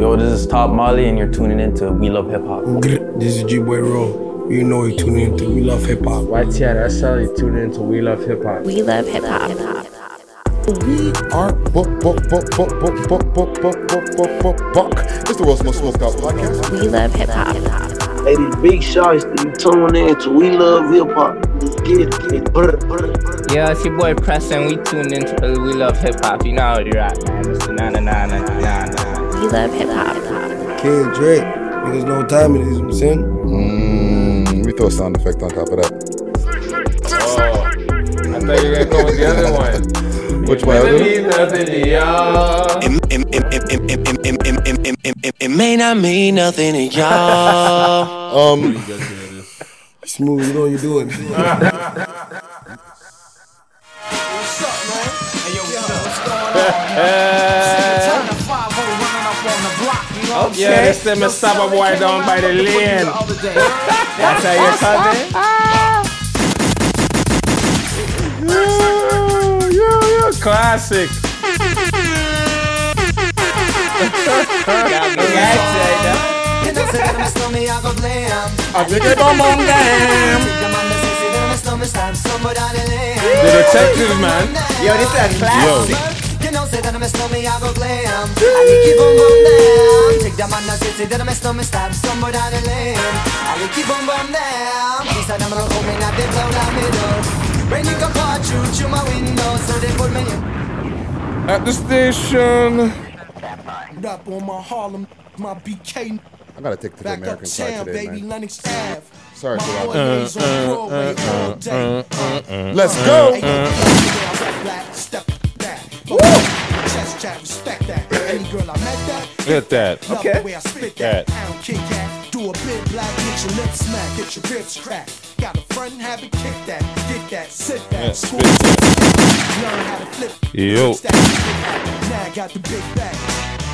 Yo, this is Top Molly, and you're tuning into We Love Hip Hop. This is G Boy Roll. You know you're tuning into We Love Hip Hop. YTSL, you're tuning into We Love Hip Hop. We love hip hop. We are buck, buck, buck, buck, buck, buck, buck, buck, buck, buck, buck, buck. It's the World's Most Smoked Out podcast. We love hip hop. Hey, these big shots that you tune in to We Love Hip Hop. Get get. Brr, brr, brr. Yeah, it's your boy Preston. We tuned into We Love Hip Hop. You know how you're at, man. Mr. Na na na na na na. We love hip hop. Kid Drake. Niggas know what time it is, I'm saying? Mm, we throw a sound effect on top of that. Oh, I thought you were going to go with the other one. Which one? It may not mean nothing to y'all. um, smooth, you know what you're doing. what's up, man? Hey, yo, what's up? What's going on? Okay. Yeah, they say me stab a boy down by the lane. That's how you call it? Yo, yo, yo, classic. I'm thinking about my damn. The detective man. Yo, this is a classic. Yo go keep on stab keep on I blown out Rain you part my window So they put me in At the station on my Harlem, my BK I gotta take to the American side today, baby, man. Lenox Ave. Sorry for that. Uh, uh, uh, uh, uh, uh, uh, Let's uh. go. Uh, uh. Woo! Chest chat, respect that. Any girl I met that. Get that. Love Okay. the way I spit That. that. Pound kick that. Do a bit black, get your lips smack, get your ribs crack. Got a front habit, kick that, get that, sit that. Yeah, School spit Learn how to flip. Yo. Now I got the big bag.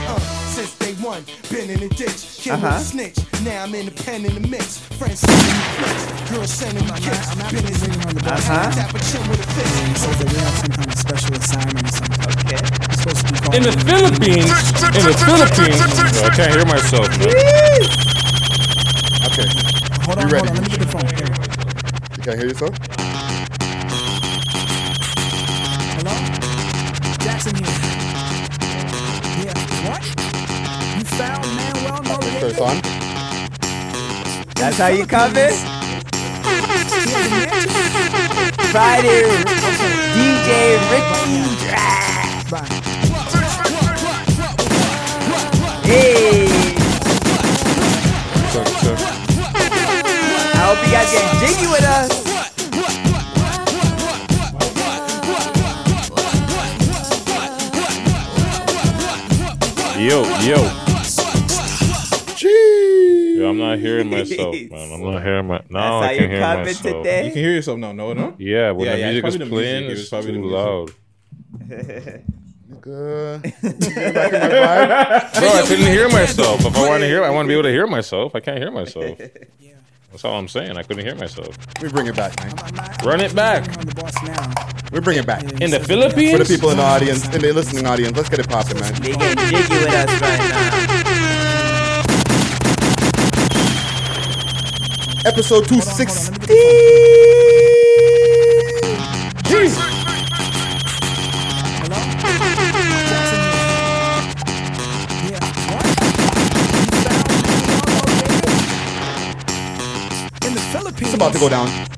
Uh, since day one, been in the ditch, kill Uh-huh. a snitch. Now I'm in the pen in the mix. Friends sending me flicks, girls sending me kicks. Been in the Uh-huh. tap a chin with a fist. In the Philippines, in the Philippines, I can't hear myself. Man. Okay. Hold You on, ready? hold on, let me get the phone. You can't hear yourself? Hello? Jackson here. Yeah, what? You found Manuel Okay, so Noriega? on. That's how you coming? Friday, DJ Ricky Drag. Hey, Check, check. I hope you guys get jiggy with us. Yo, yo. Gee. Yo, I'm not hearing myself, man. I'm not hearing my. No, That's I how can you hear coming myself. today. You can hear yourself now, no, no? Yeah, when Yeah, the yeah, music it's is probably the playing, music. It was it's probably too the music. loud. Nigga. You back in my vibe? Bro, I couldn't hear myself. If I want to hear, I want to be able to hear myself. I can't hear myself. That's all I'm saying. I couldn't hear myself. We bring it back, man. Run it back. We bring it back. In the Philippines? For the people in the audience, in the listening audience, let's get it popping, man. They get jiggy with us right now. Episode 260. About to go down.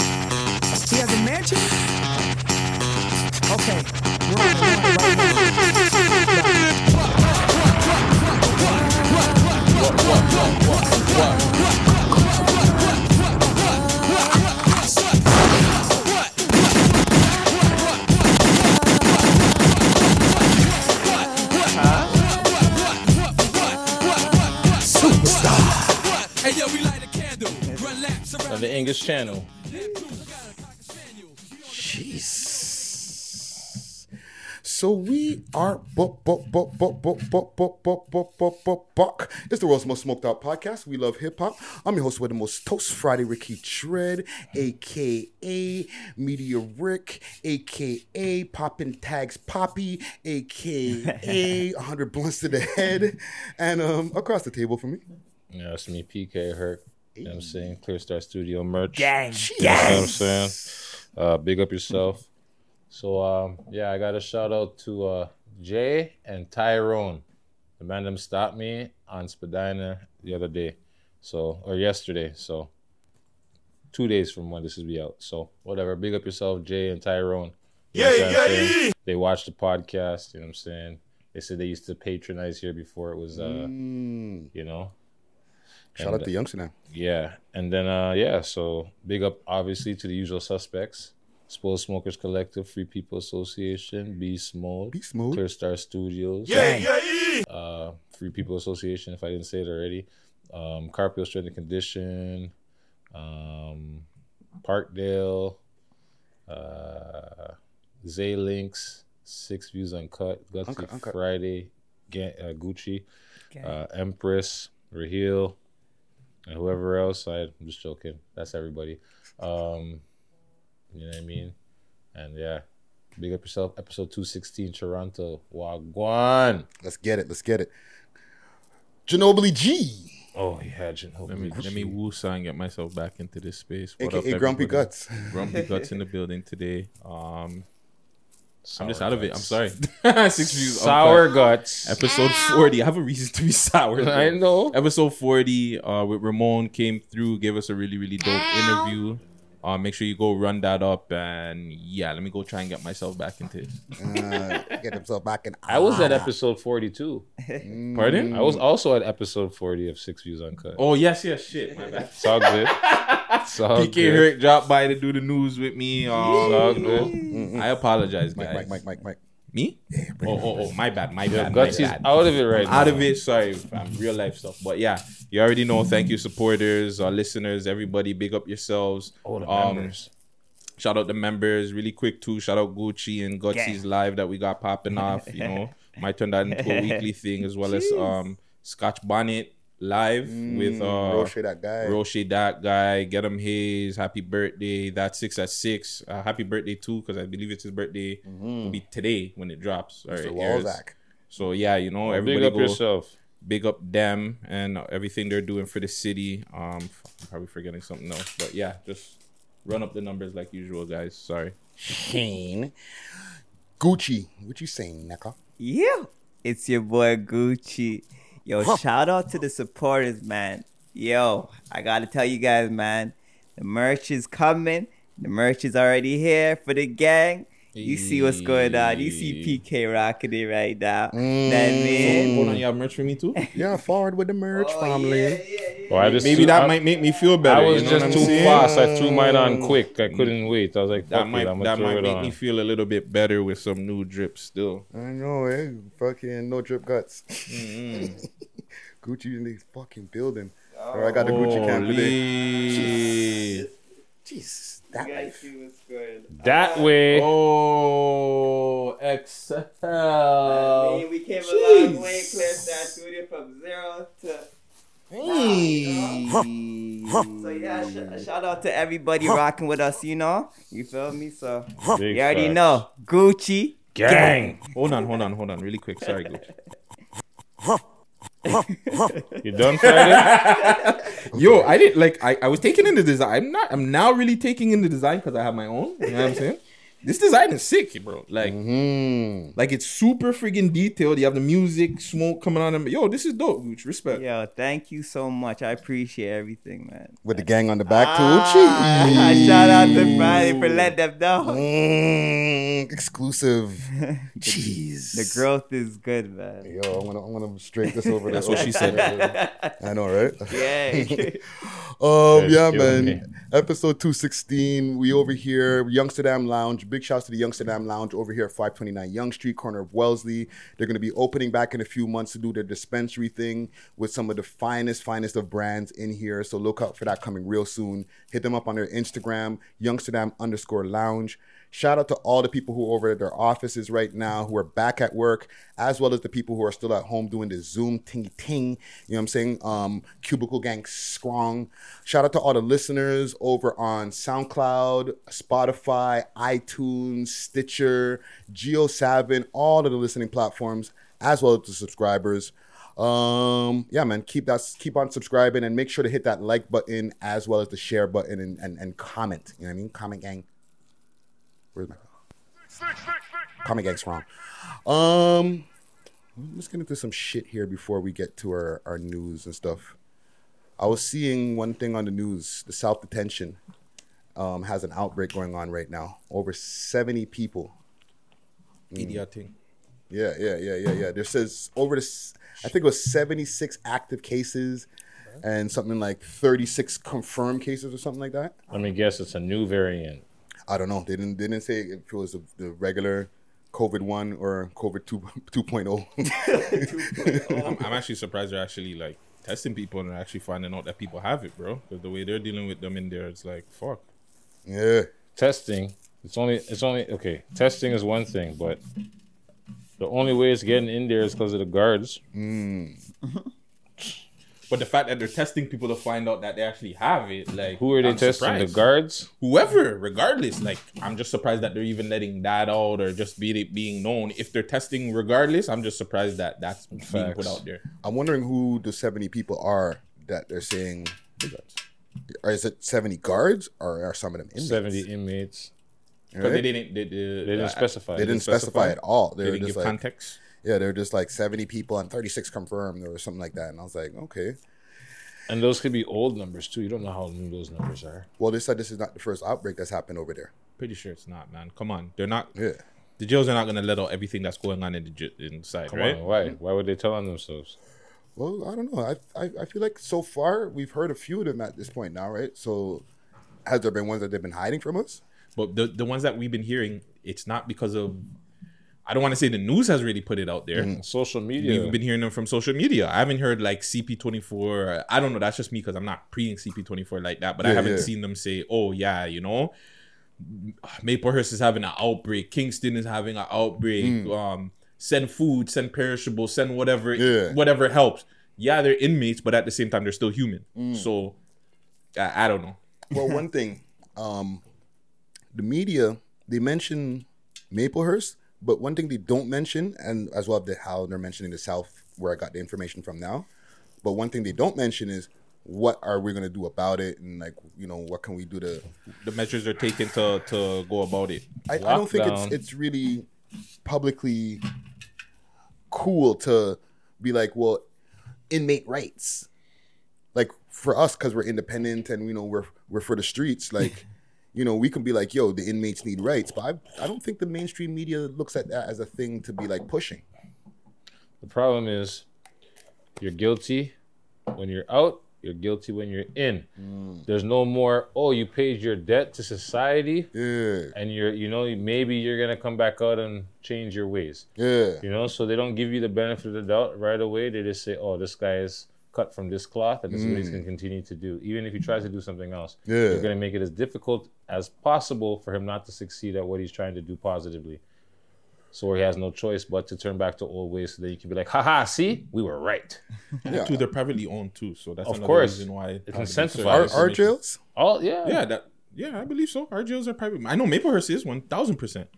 English channel. so we are buck, buck, buck, buck, buck, buck, buck, buck, buck, buck, buck, buck. It's the world's most smoked out podcast. We love hip hop. I'm your host with the most toast, Friday Ricky Dread, aka Media Rick, aka Poppin' Tags Poppy, aka 100 blunts to the head, and um across the table for me. Yeah, it's me, PK Herc. You know what I'm saying? Clear Star Studio merch. Gang. You know what I'm saying? Uh, big up yourself. So, um, yeah, I got a shout out to uh, Jay and Tyrone. The man them stopped me on Spadina the other day. So, or yesterday. So, two days from when this is be out. So, whatever. Big up yourself, Jay and Tyrone. You know what I'm? They watched the podcast. You know what I'm saying? They said they used to patronize here before it was, uh, Mm. you know, Shout And, out to Youngster now. yeah, and then uh yeah, so big up obviously to the usual suspects: Spoiled Smokers Collective, Free People Association, Be Smooth, Be Smooth. Clear Star Studios, Yeah, yeah, yeah. uh, Free People Association. If I didn't say it already, um, Carpio Strength and Condition, um, Parkdale, uh, Zay Links, Six Views Uncut, Gutsy Uncut, Uncut. Friday, Ga- uh, Gucci, Gang. uh, Empress, Raheel, and whoever else. I, I'm just joking. That's everybody. Um, you know what I mean? And yeah, big up yourself. Episode 216, Toronto. Wagwan. Let's get it. Let's get it. Ginobili G, Oh, yeah, Jan- Let me let me woo and get myself back into this space. What aka up, Grumpy everybody? Guts. Grumpy Guts in the building today. Um, I'm just Sour out of it. I'm sorry. Six views. Sour guts. Episode 40. I have a reason to be sour. though. I know. Episode 40 uh, with Ramon came through, gave us a really, really dope interview. Uh, make sure you go run that up. And yeah, let me go try and get myself back into it. Uh, get himself back in. I was at episode 42. Pardon? I was also at episode 40 of Six Views Uncut. Oh, yes, yes, shit. My bad. It's all good. It's all PK good. Herc dropped by to do the news with me. Um, It's all you know, good. I apologize, Mike, guys. Mike, Mike, Mike, Mike. Me? Oh, oh, oh, my bad, my Your bad, my bad. out of it right out now. of it. Sorry, fam. Real life stuff. But yeah, you already know. Thank you, supporters, our listeners, everybody. Big up yourselves. Oh, the Um, members. Shout out the members, really quick too. Shout out Gucci and Gutsy's live that we got popping off. You know, might turn that into a weekly thing as well as um Scotch Bonnet live with uh Roche, that guy. Roche that guy. Get him his happy birthday. That's six at six. Uh, happy birthday too, because I believe it's his birthday. Will be today when it drops. Or Mr. it. Walzak. So yeah, you know, Big everybody up go yourself. big up them and everything they're doing for the city. Um, I'm probably forgetting something else, but yeah, just run up the numbers like usual, guys. Sorry. Shane. Gucci. What you saying, Neka? Yeah, it's your boy Gucci. Yo, shout out to the supporters, man. Yo, I gotta tell you guys, man, the merch is coming. The merch is already here for the gang. You see what's going on. You see PK rocking it right now. That man. Hold on, you have merch for me too. Yeah, forward with the merch, Oh, family. Well, I just Maybe that I- might make me feel better. I was you know just too saying? fast. I threw mine on quick. I couldn't wait. I was like, That might it, I'm that might make on. me feel a little bit better with some new drips still. I know, eh? Fucking no drip guts. Gucci in the fucking building. Or I got the Gucci camp today. Holy. Jesus, that life. that uh, way. Oh, excel. we came a long way, Clear Star Studio from zero to Hey. So yeah, sh- shout out to everybody rocking with us. You know, you feel me? So Big you already facts. know Gucci Gang. Hold on, hold on, hold on, really quick. Sorry, Gucci. You done, Friday? Yo, I didn't like. I, I was taking in the design. I'm not. I'm now really taking in the design because I have my own. You know what I'm saying? This design is sick, bro. Like, Mm. like it's super friggin' detailed. You have the music, smoke coming on them. Yo, this is dope, Gucci. Respect. Yo, thank you so much. I appreciate everything, man. With the gang on the back, Ah, too. shout out to Friday for letting them know. Mm, exclusive. Jeez. The growth is good, man. Yo, I'm gonna, I'm gonna straight this over. That's what she said. I know, right? Yeah. Um, yeah, man. me. Episode 216. We over here, Youngsterdam Lounge. Big shouts out to the Youngsterdam Lounge over here at 529 Yonge Street, corner of Wellesley. They're going to be opening back in a few months to do their dispensary thing with some of the finest, finest of brands in here. So look out for that coming real soon. Hit them up on their Instagram, Youngsterdam underscore lounge. Shout out to all the people who are over at their offices right now, who are back at work, as well as the people who are still at home doing the Zoom ting ting. You know what I'm saying? Um, Cubicle Gang strong. Shout out to all the listeners over on SoundCloud, Spotify, iTunes, Stitcher, Geo7, all of the listening platforms, as well as the subscribers. Um, yeah, man, keep that keep on subscribing and make sure to hit that like button as well as the share button and, and, and comment. You know what I mean? Comment gang. Where's my comment gang strong? Um let's get into some shit here before we get to our, our news and stuff. I was seeing one thing on the news, the South Detention um, has an outbreak going on right now. Over 70 people. Idiot thing. Yeah, yeah, yeah, yeah, yeah. There says over this, I think it was 76 active cases and something like 36 confirmed cases or something like that. Let me guess, it's a new variant. I don't know. They didn't they didn't say if it was the, the regular COVID one or COVID two oh. 2.0. I'm, I'm actually surprised they're actually like testing people and actually finding out that people have it, bro. Because the way they're dealing with them in there, it's like fuck. Yeah. Testing. It's only. It's only. Okay. Testing is one thing, but the only way it's getting in there is because of the guards. Mm. But the fact that they're testing people to find out that they actually have it, like Who are they I'm testing? surprised. The guards? Whoever, regardless. Like I'm just surprised that they're even letting that out or just be it being known. If they're testing regardless, I'm just surprised that that's being put out there. I'm wondering who the 70 people are that they're saying. Or is it 70 guards or are some of them inmates? Seventy inmates. Because Right? they didn't. They, they, They didn't uh, specify. They didn't specify at all. They, They were didn't just give like context. Yeah, they were just like 70 people and 36 confirmed or something like that. And I was like, okay. And those could be old numbers too. You don't know how new those numbers are. Well, they said this is not the first outbreak that's happened over there. Pretty sure it's not, man. Come on, they're not. Yeah. The jails are not gonna let out everything that's going on in the j- inside, Come right? on, why? Why would they tell on themselves? Well, I don't know. I, I I feel like so far we've heard a few of them at this point now, right? So has there been ones that they've been hiding from us? But the the ones that we've been hearing, it's not because of. I don't want to say the news has really put it out there. Mm-hmm. Social media. We've been hearing them from social media. I haven't heard like CP24. I don't know. That's just me because I'm not preing CP24 like that. But I haven't yeah. seen them say, "Oh yeah, you know, Maplehurst is having an outbreak. Kingston is having an outbreak. Um, send food, send perishables, send whatever, Mm. Yeah. whatever helps." Yeah, they're inmates, but at the same time, they're still human. Mm. So, I, I don't know. Well, one thing, um, the media they mention Maplehurst, but one thing they don't mention, and as well the how they're mentioning the South, where I got the information from now. But one thing they don't mention is what are we gonna do about it, and like you know what can we do to The measures are taken to to go about it. I, I don't think it's it's really publicly cool to be like, well, inmate rights. Like for us, because we're independent and you know we're we're for the streets. Like, you know, we can be like, yo, the inmates need rights, but I I don't think the mainstream media looks at that as a thing to be like pushing. The problem is, you're guilty when you're out. You're guilty when you're in. Mm. There's no more. Oh, you paid your debt to society, Yeah, and you're, you know, maybe you're gonna come back out and change your ways. yeah, You know, so they don't give you the benefit of the doubt right away. They just say, "Oh, this guy is cut from this cloth, and this is what he's going to continue to do." Even if he tries to do something else, Mm. Yeah. you're going to make it as difficult as possible for him not to succeed at what he's trying to do positively. So he has no choice but to turn back to old ways, so that you can be like, "Haha, see, we were right." yeah. Too, they're privately owned too, so that's Of another course. reason why It's incentivized. Our, our jails. All yeah, Yeah, that yeah, I believe so. Our jails are private. I know Maplehurst is one thousand percent.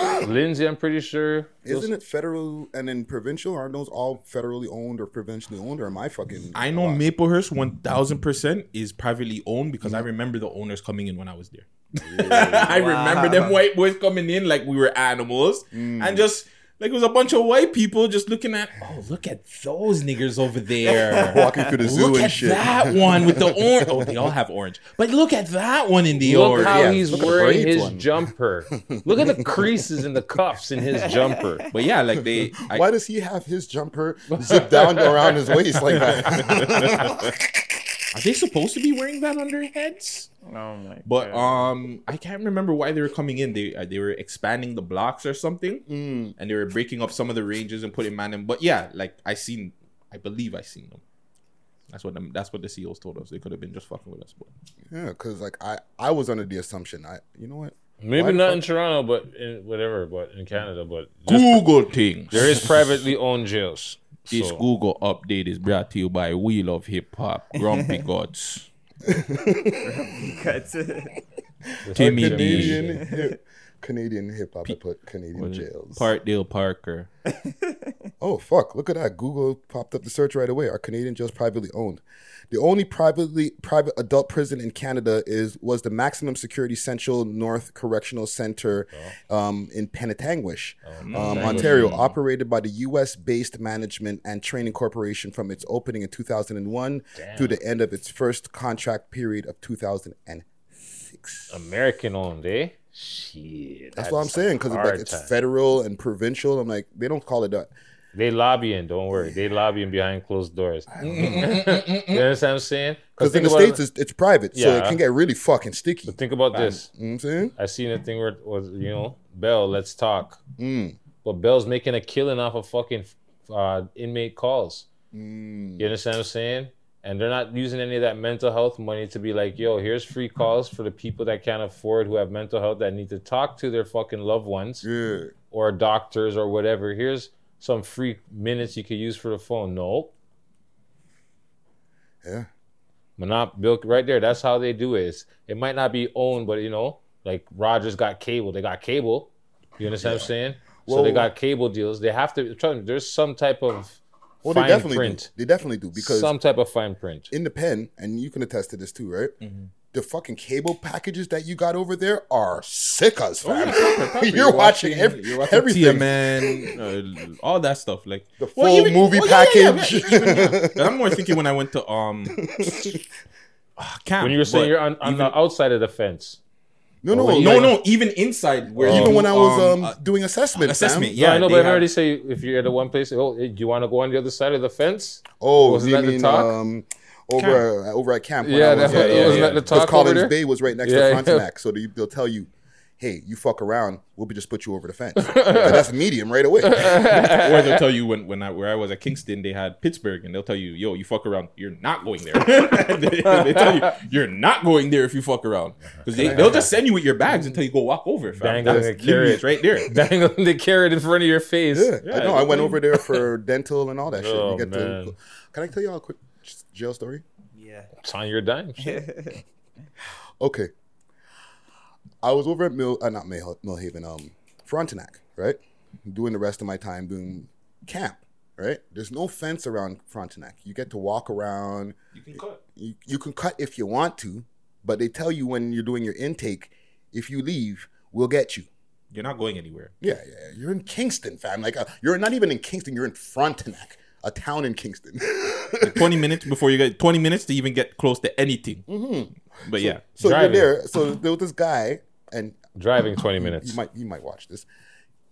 Lindsay, I'm pretty sure. Isn't it federal and then provincial? Aren't those all federally owned or provincially owned? Or am I fucking? I know lost? Maplehurst one thousand percent is privately owned because I remember the owners coming in when I was there. I remember them white boys coming in like we were animals mm. and just like it was a bunch of white people just looking at oh look at those niggers over there walking through the zoo look and at shit. that one with the orange oh they all have orange but look at that one in the Look orange how yeah, he's look wearing his one. jumper. Look at the creases in the cuffs in his jumper. but yeah like they I, Why does he have his jumper zipped down around his waist like that? Are they supposed to be wearing that on their heads? Oh my But um, I can't remember why they were coming in. They uh, they were expanding the blocks or something, Mm. and they were breaking up some of the ranges and putting man in. But yeah, like I seen, I believe I seen them. That's what them, that's what the CEOs told us. They could have been just fucking with us, but Yeah, because like I I was under the assumption I you know what Maybe Why not in Toronto, but in whatever, but in Canada, but Google things. there is privately owned jails. This So- Google update is brought to you by We Love Hip Hop, Grumpy Gods, Timmy D, Canadian hip hop. I put Canadian jails. Part deal Parker. Oh fuck! Look at that. Google popped up the search right away. Are Canadian jails privately owned? The only privately private adult prison in Canada is was the Maximum Security Central North Correctional Center um, in Penetanguish, um, Ontario, operated by the U.S. based Management and Training Corporation from its opening in 2001 through the end of its first contract period of 2006. American owned, eh? Shit. That's what I'm saying because like it's time. federal and provincial. I'm like they don't call it that. They lobbying, don't worry. They lobbying behind closed doors. you understand what I'm saying? Because in the states it- it's, it's private, so it can get really fucking sticky. But think about this. You know what I'm saying? I seen a thing where it was, you know, Bell, let's talk. Mm. But Bell's making a killing off of fucking uh, inmate calls. Mm. You understand what I'm saying? And they're not using any of that mental health money to be like, yo, here's free calls for the people that can't afford who have mental health that need to talk to their fucking loved ones Yeah. or doctors or whatever. Here's some free minutes you could use for the phone. No. Yeah. Monop built right there. That's how they do it. It's, it might not be owned, but you know, like Rogers got cable. They got cable. You understand what I'm saying? so they got cable deals. They have to. There's some type of Well, they definitely print. do. They definitely do because some type of fine print. in the pen, and you can attest to this too, right? Mm-hmm. The fucking cable packages that you got over there are sick as Oh, yeah, proper, proper. You're, watching, every, you're watching everything. TMN, uh, all that stuff, like The full movie package. yeah. I'm more thinking when I went to um ah, camp. When you were saying you're on, on even- the outside of the fence. No, no, no, like, no, even inside where Even when I was um, uh, doing assessment, assessment, fam. yeah, I know, but I have- already say if you're at the one place, oh, do you want to go on the other side of the fence? Oh, Wasn't you that the mean talk? um, over uh, over at camp? when Yeah, I was, that- yeah, wasn't yeah. that the Because talk over Collins? Bay was right next Yeah, to yeah. Frontenac, so they, they'll tell you, "Hey, you fuck around, we'll be just put you over the fence." And that's medium right away. or they'll tell you when, when I where I was at Kingston, they had Pittsburgh, and they'll tell you, "Yo, you fuck around, you're not going there." they, they tell you you're not going there if you fuck around because they they'll just send you with your bags until you go walk over. Fam. Dangling That's a carrot right there. Dangling the carrot in front of your face. Yeah, I know. I went over there for dental and all that shit. Oh, You get to, can I tell y'all a quick jail story? Yeah. It's on your dime. shit. Okay. I was over at Mill, uh, not Mill, Millhaven, um, Frontenac, right? Doing the rest of my time doing camp, right? There's no fence around Frontenac. You get to walk around. You can cut. You, you can cut if you want to, but they tell you when you're doing your intake, if you leave, we'll get you. You're not going anywhere. Yeah, yeah. You're in Kingston, fam. Like, uh, you're not even in Kingston. You're in Frontenac, a town in Kingston. Like, Twenty minutes before you get twenty minutes to even get close to anything. But yeah, so Driving. you're there. So there was this guy, and Driving 20 you minutes. might you might watch this.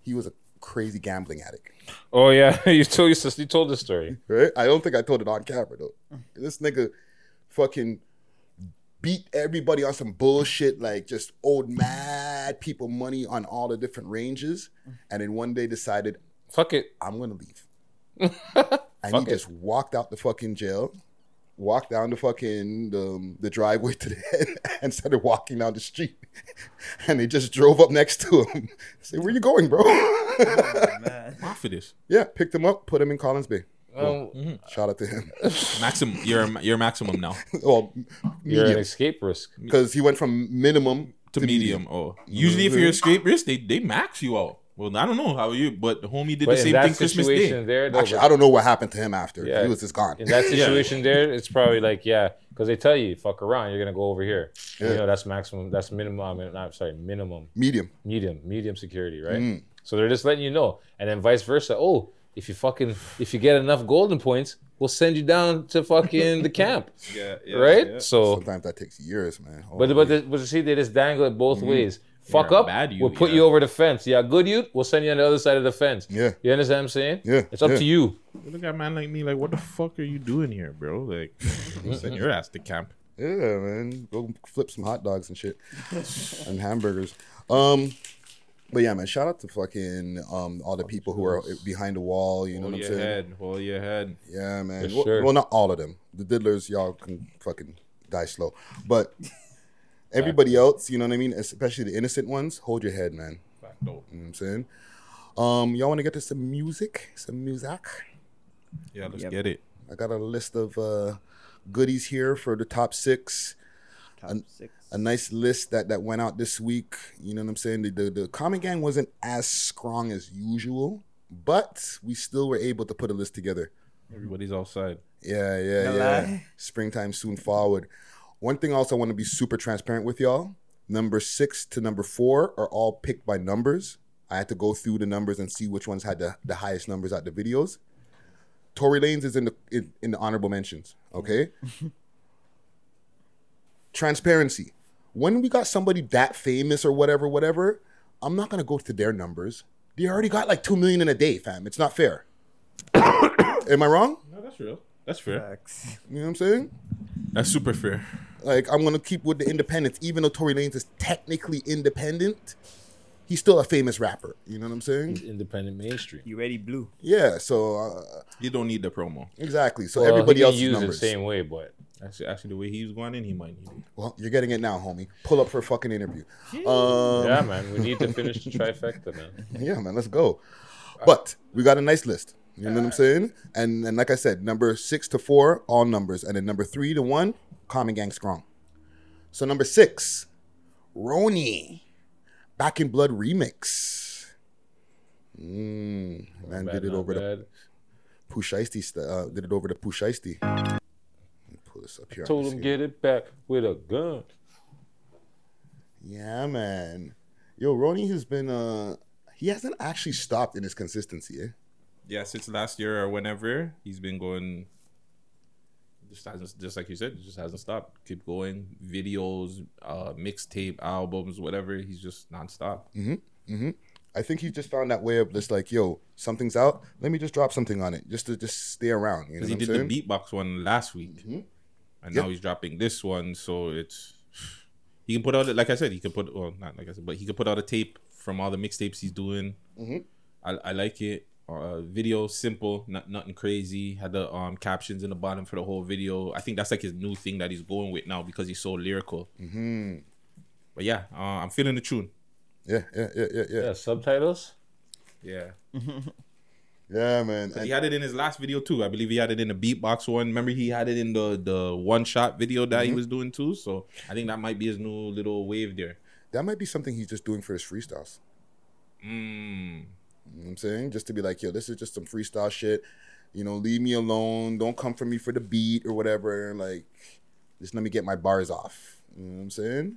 He was a crazy gambling addict, Oh, yeah. you told, you told the story. right? I don't think I told it on camera though. This nigga fucking beat everybody on some bullshit, like just old mad people money on all the different ranges, and then one day decided Fuck it. I'm gonna leave. and he it. just walked out the fucking jail, walked down the fucking the, the driveway to the head, and started walking down the street. And they just drove up next to him. Say, where you going, bro? Man. off of this. yeah, picked him up, put him in Collins Bay. Um, Shout out to him. Maximum, you're you're maximum now well, you're an escape risk. because he went from minimum to medium. Oh, usually if you're a escape risk, they they max you out. Well, I don't know how you, but the homie did But the same thing Christmas situation Day. there, though, Actually, I don't know what happened to him after. Yeah. He was just gone. in that situation there, it's probably like, yeah, because they tell you, fuck around, you're going to go over here. Yeah. You know, that's maximum, that's minimum, I mean, not, sorry, minimum, medium. medium, medium security, right? Mm. So they're just letting you know. And then vice versa. Oh, if you fucking, if you get enough golden points, we'll send you down to fucking the camp. Yeah, yeah right? So, Sometimes that takes years, man. Oh, but, but, the, but you see, they just dangle it both ways. Fuck up, bad you, we'll put yeah. you over the fence. Yeah, good you, we'll send you on the other side of the fence. Yeah. You understand what I'm saying? Yeah, It's up yeah. to you. Look at a man like me, like, what the fuck are you doing here, bro? Like, send your ass to camp. Yeah, man. Go flip some hot dogs and shit. and hamburgers. Um but yeah, man, shout out to fucking um all the people who are behind the wall, you know Hold what I'm your saying? head, hold your head. Yeah, man. For Well, sure. well, not all of them. The diddlers, y'all can fucking die slow. But Everybody else, you know what I mean, especially the innocent ones, hold your head, man. Fact, You know what I'm saying? Um, y'all want to get to some music, some music? Yeah, let's Yep. get it. I got a list of uh, goodies here for the top six. Top An- six. A nice list that that went out this week. You know what I'm saying? The the, the Common Gang wasn't as strong as usual, but we still were able to put a list together. Everybody's outside. Yeah, yeah, No yeah. lie. Springtime soon forward. One thing also I want to be super transparent with y'all. Number six to number four are all picked by numbers. I had to go through the numbers and see which ones had the, the highest numbers at the videos. Tory Lanez is in the in, in the honorable mentions. Okay. Transparency. When we got somebody that famous or whatever, whatever, I'm not gonna go to their numbers. They already got like two million in a day, fam. It's not fair. Am I wrong? No, that's real. That's fair. Facts. You know what I'm saying? That's super fair. Like I'm gonna keep with the independence, even though Tory Lanez is technically independent. He's still a famous rapper. You know what I'm saying? Independent mainstream. You ready, blue? Yeah. So uh, You don't need the promo. exactly. So Well, everybody else can use numbers. the same way, but Actually, actually, the way he's going in, he might need it. Well, you're getting it now, homie. Pull up for a fucking interview. Um, yeah, man, we need to finish the trifecta, man. yeah, man. Let's go. But we got a nice list. You know what I'm saying? And and like I said, number six to four, all numbers, and then number three to one, Common Gang Strong. So number six, Roni, Back in Blood remix. Mm, man Bad, did it over the st- Uh, did it over the Pooh Shiesty. Let me pull this up here. Told him get it back with a gun. Yeah, man. Yo, Roni has been. uh He hasn't actually stopped in his consistency. Eh? Yeah, since last year or whenever, he's been going. Just hasn't, just like you said, it just hasn't stopped. Keep going, videos, uh, mixtape, albums, whatever. He's just nonstop. Mm-hmm. I think he just found that way of just like, yo, something's out. Let me just drop something on it, just to just stay around. You know Because what he did saying? the beatbox one last week, Mhm. and Yep. now he's dropping this one. So it's he can put out like I said, he can put well not like I said, but he can put out a tape from all the mixtapes he's doing. Mhm. I, I like it. Uh, video simple, not nothing crazy. Had the um captions in the bottom for the whole video. I think that's like his new thing that he's going with now because he's so lyrical. Mm-hmm. But yeah, uh, I'm feeling the tune. Yeah, yeah, yeah, yeah, yeah. Yeah, subtitles. Yeah. Yeah, man. 'Cause he had it in his last video too. I believe he had it in the beatbox one. Remember, he had it in the the one shot video that he Mhm. was doing too. So I think that might be his new little wave there. That might be something he's just doing for his freestyles. Mm. You know what I'm saying? Just to be like, yo, this is just some freestyle shit. You know, leave me alone. Don't come for me for the beat or whatever. Like, just let me get my bars off. You know what I'm saying?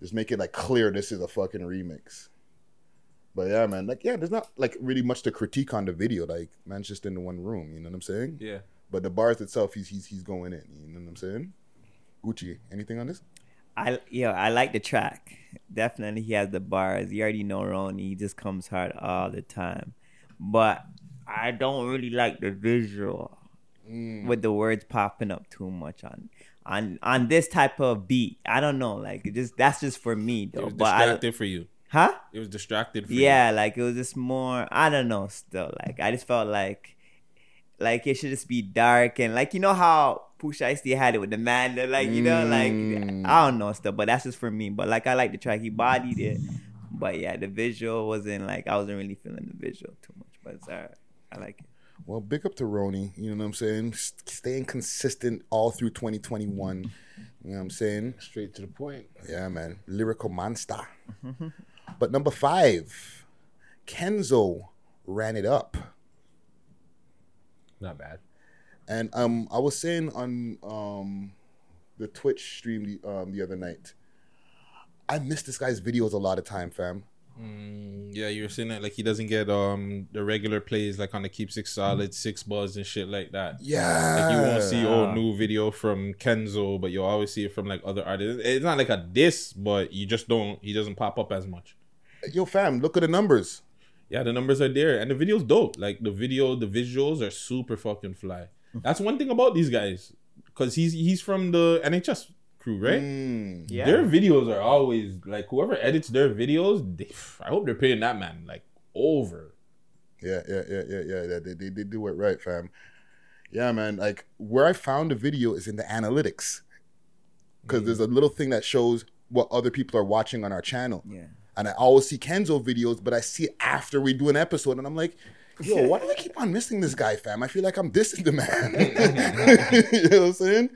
Just make it like clear this is a fucking remix. But yeah, man, like yeah, there's not like really much to critique on the video. Like, man's just in the one room, you know what I'm saying? Yeah. But the bars itself, he's he's he's going in. You know what I'm saying? Gucci, anything on this? I yo, I like the track. Definitely, he has the bars. You already know Ronnie. He just comes hard all the time. But I don't really like the visual Mm. with the words popping up too much on on on this type of beat. I don't know. Like it just that's just for me It though. was But I, distracted for you. huh? It was distracted for you. Yeah, like it was just more. I don't know. Still, like I just felt like, like it should just be dark and like you know how Pooh Shiesty had it with the man. Like you know, like Mm. I don't know stuff. But that's just for me. But like I like the track. He bodied it. But yeah, the visual wasn't like I wasn't really feeling the visual too much. But it's alright. I like it. Well, big up to Roni. You know what I'm saying? Staying consistent all through 2021. You know what I'm saying? Straight to the point. Yeah, man. Lyrical monster. but number five, Kenzo ran it up. Not bad. And um, I was saying on um, the Twitch stream the, um, the other night, I miss this guy's videos a lot of time, fam. Mm, yeah, you're saying that like he doesn't get um the regular plays like on the Keep Six Solid, Six Buzz and shit like that. Yeah. Like you won't see oh new video from Kenzo, but you'll always see it from like other artists. It's not like a diss, but you just don't he doesn't pop up as much. Yo, fam, look at the numbers. Yeah, the numbers are there and the video's dope. Like the video, the visuals are super fucking fly. That's one thing about these guys. Cause he's he's from the NHS crew, right? Mm. Yeah. Their videos are always like whoever edits their videos, they, I hope they're paying that man like over. Yeah, yeah, yeah, yeah, yeah. yeah. They, they, they do it right, fam. Yeah, man. Like where I found the video is in the analytics. because there's a little thing that shows what other people are watching on our channel. Yeah. And I always see Kenzo videos, but I see it after we do an episode, and I'm like, yo, why do I keep on missing this guy, fam? I feel like I'm dissing the man. you know what I'm saying?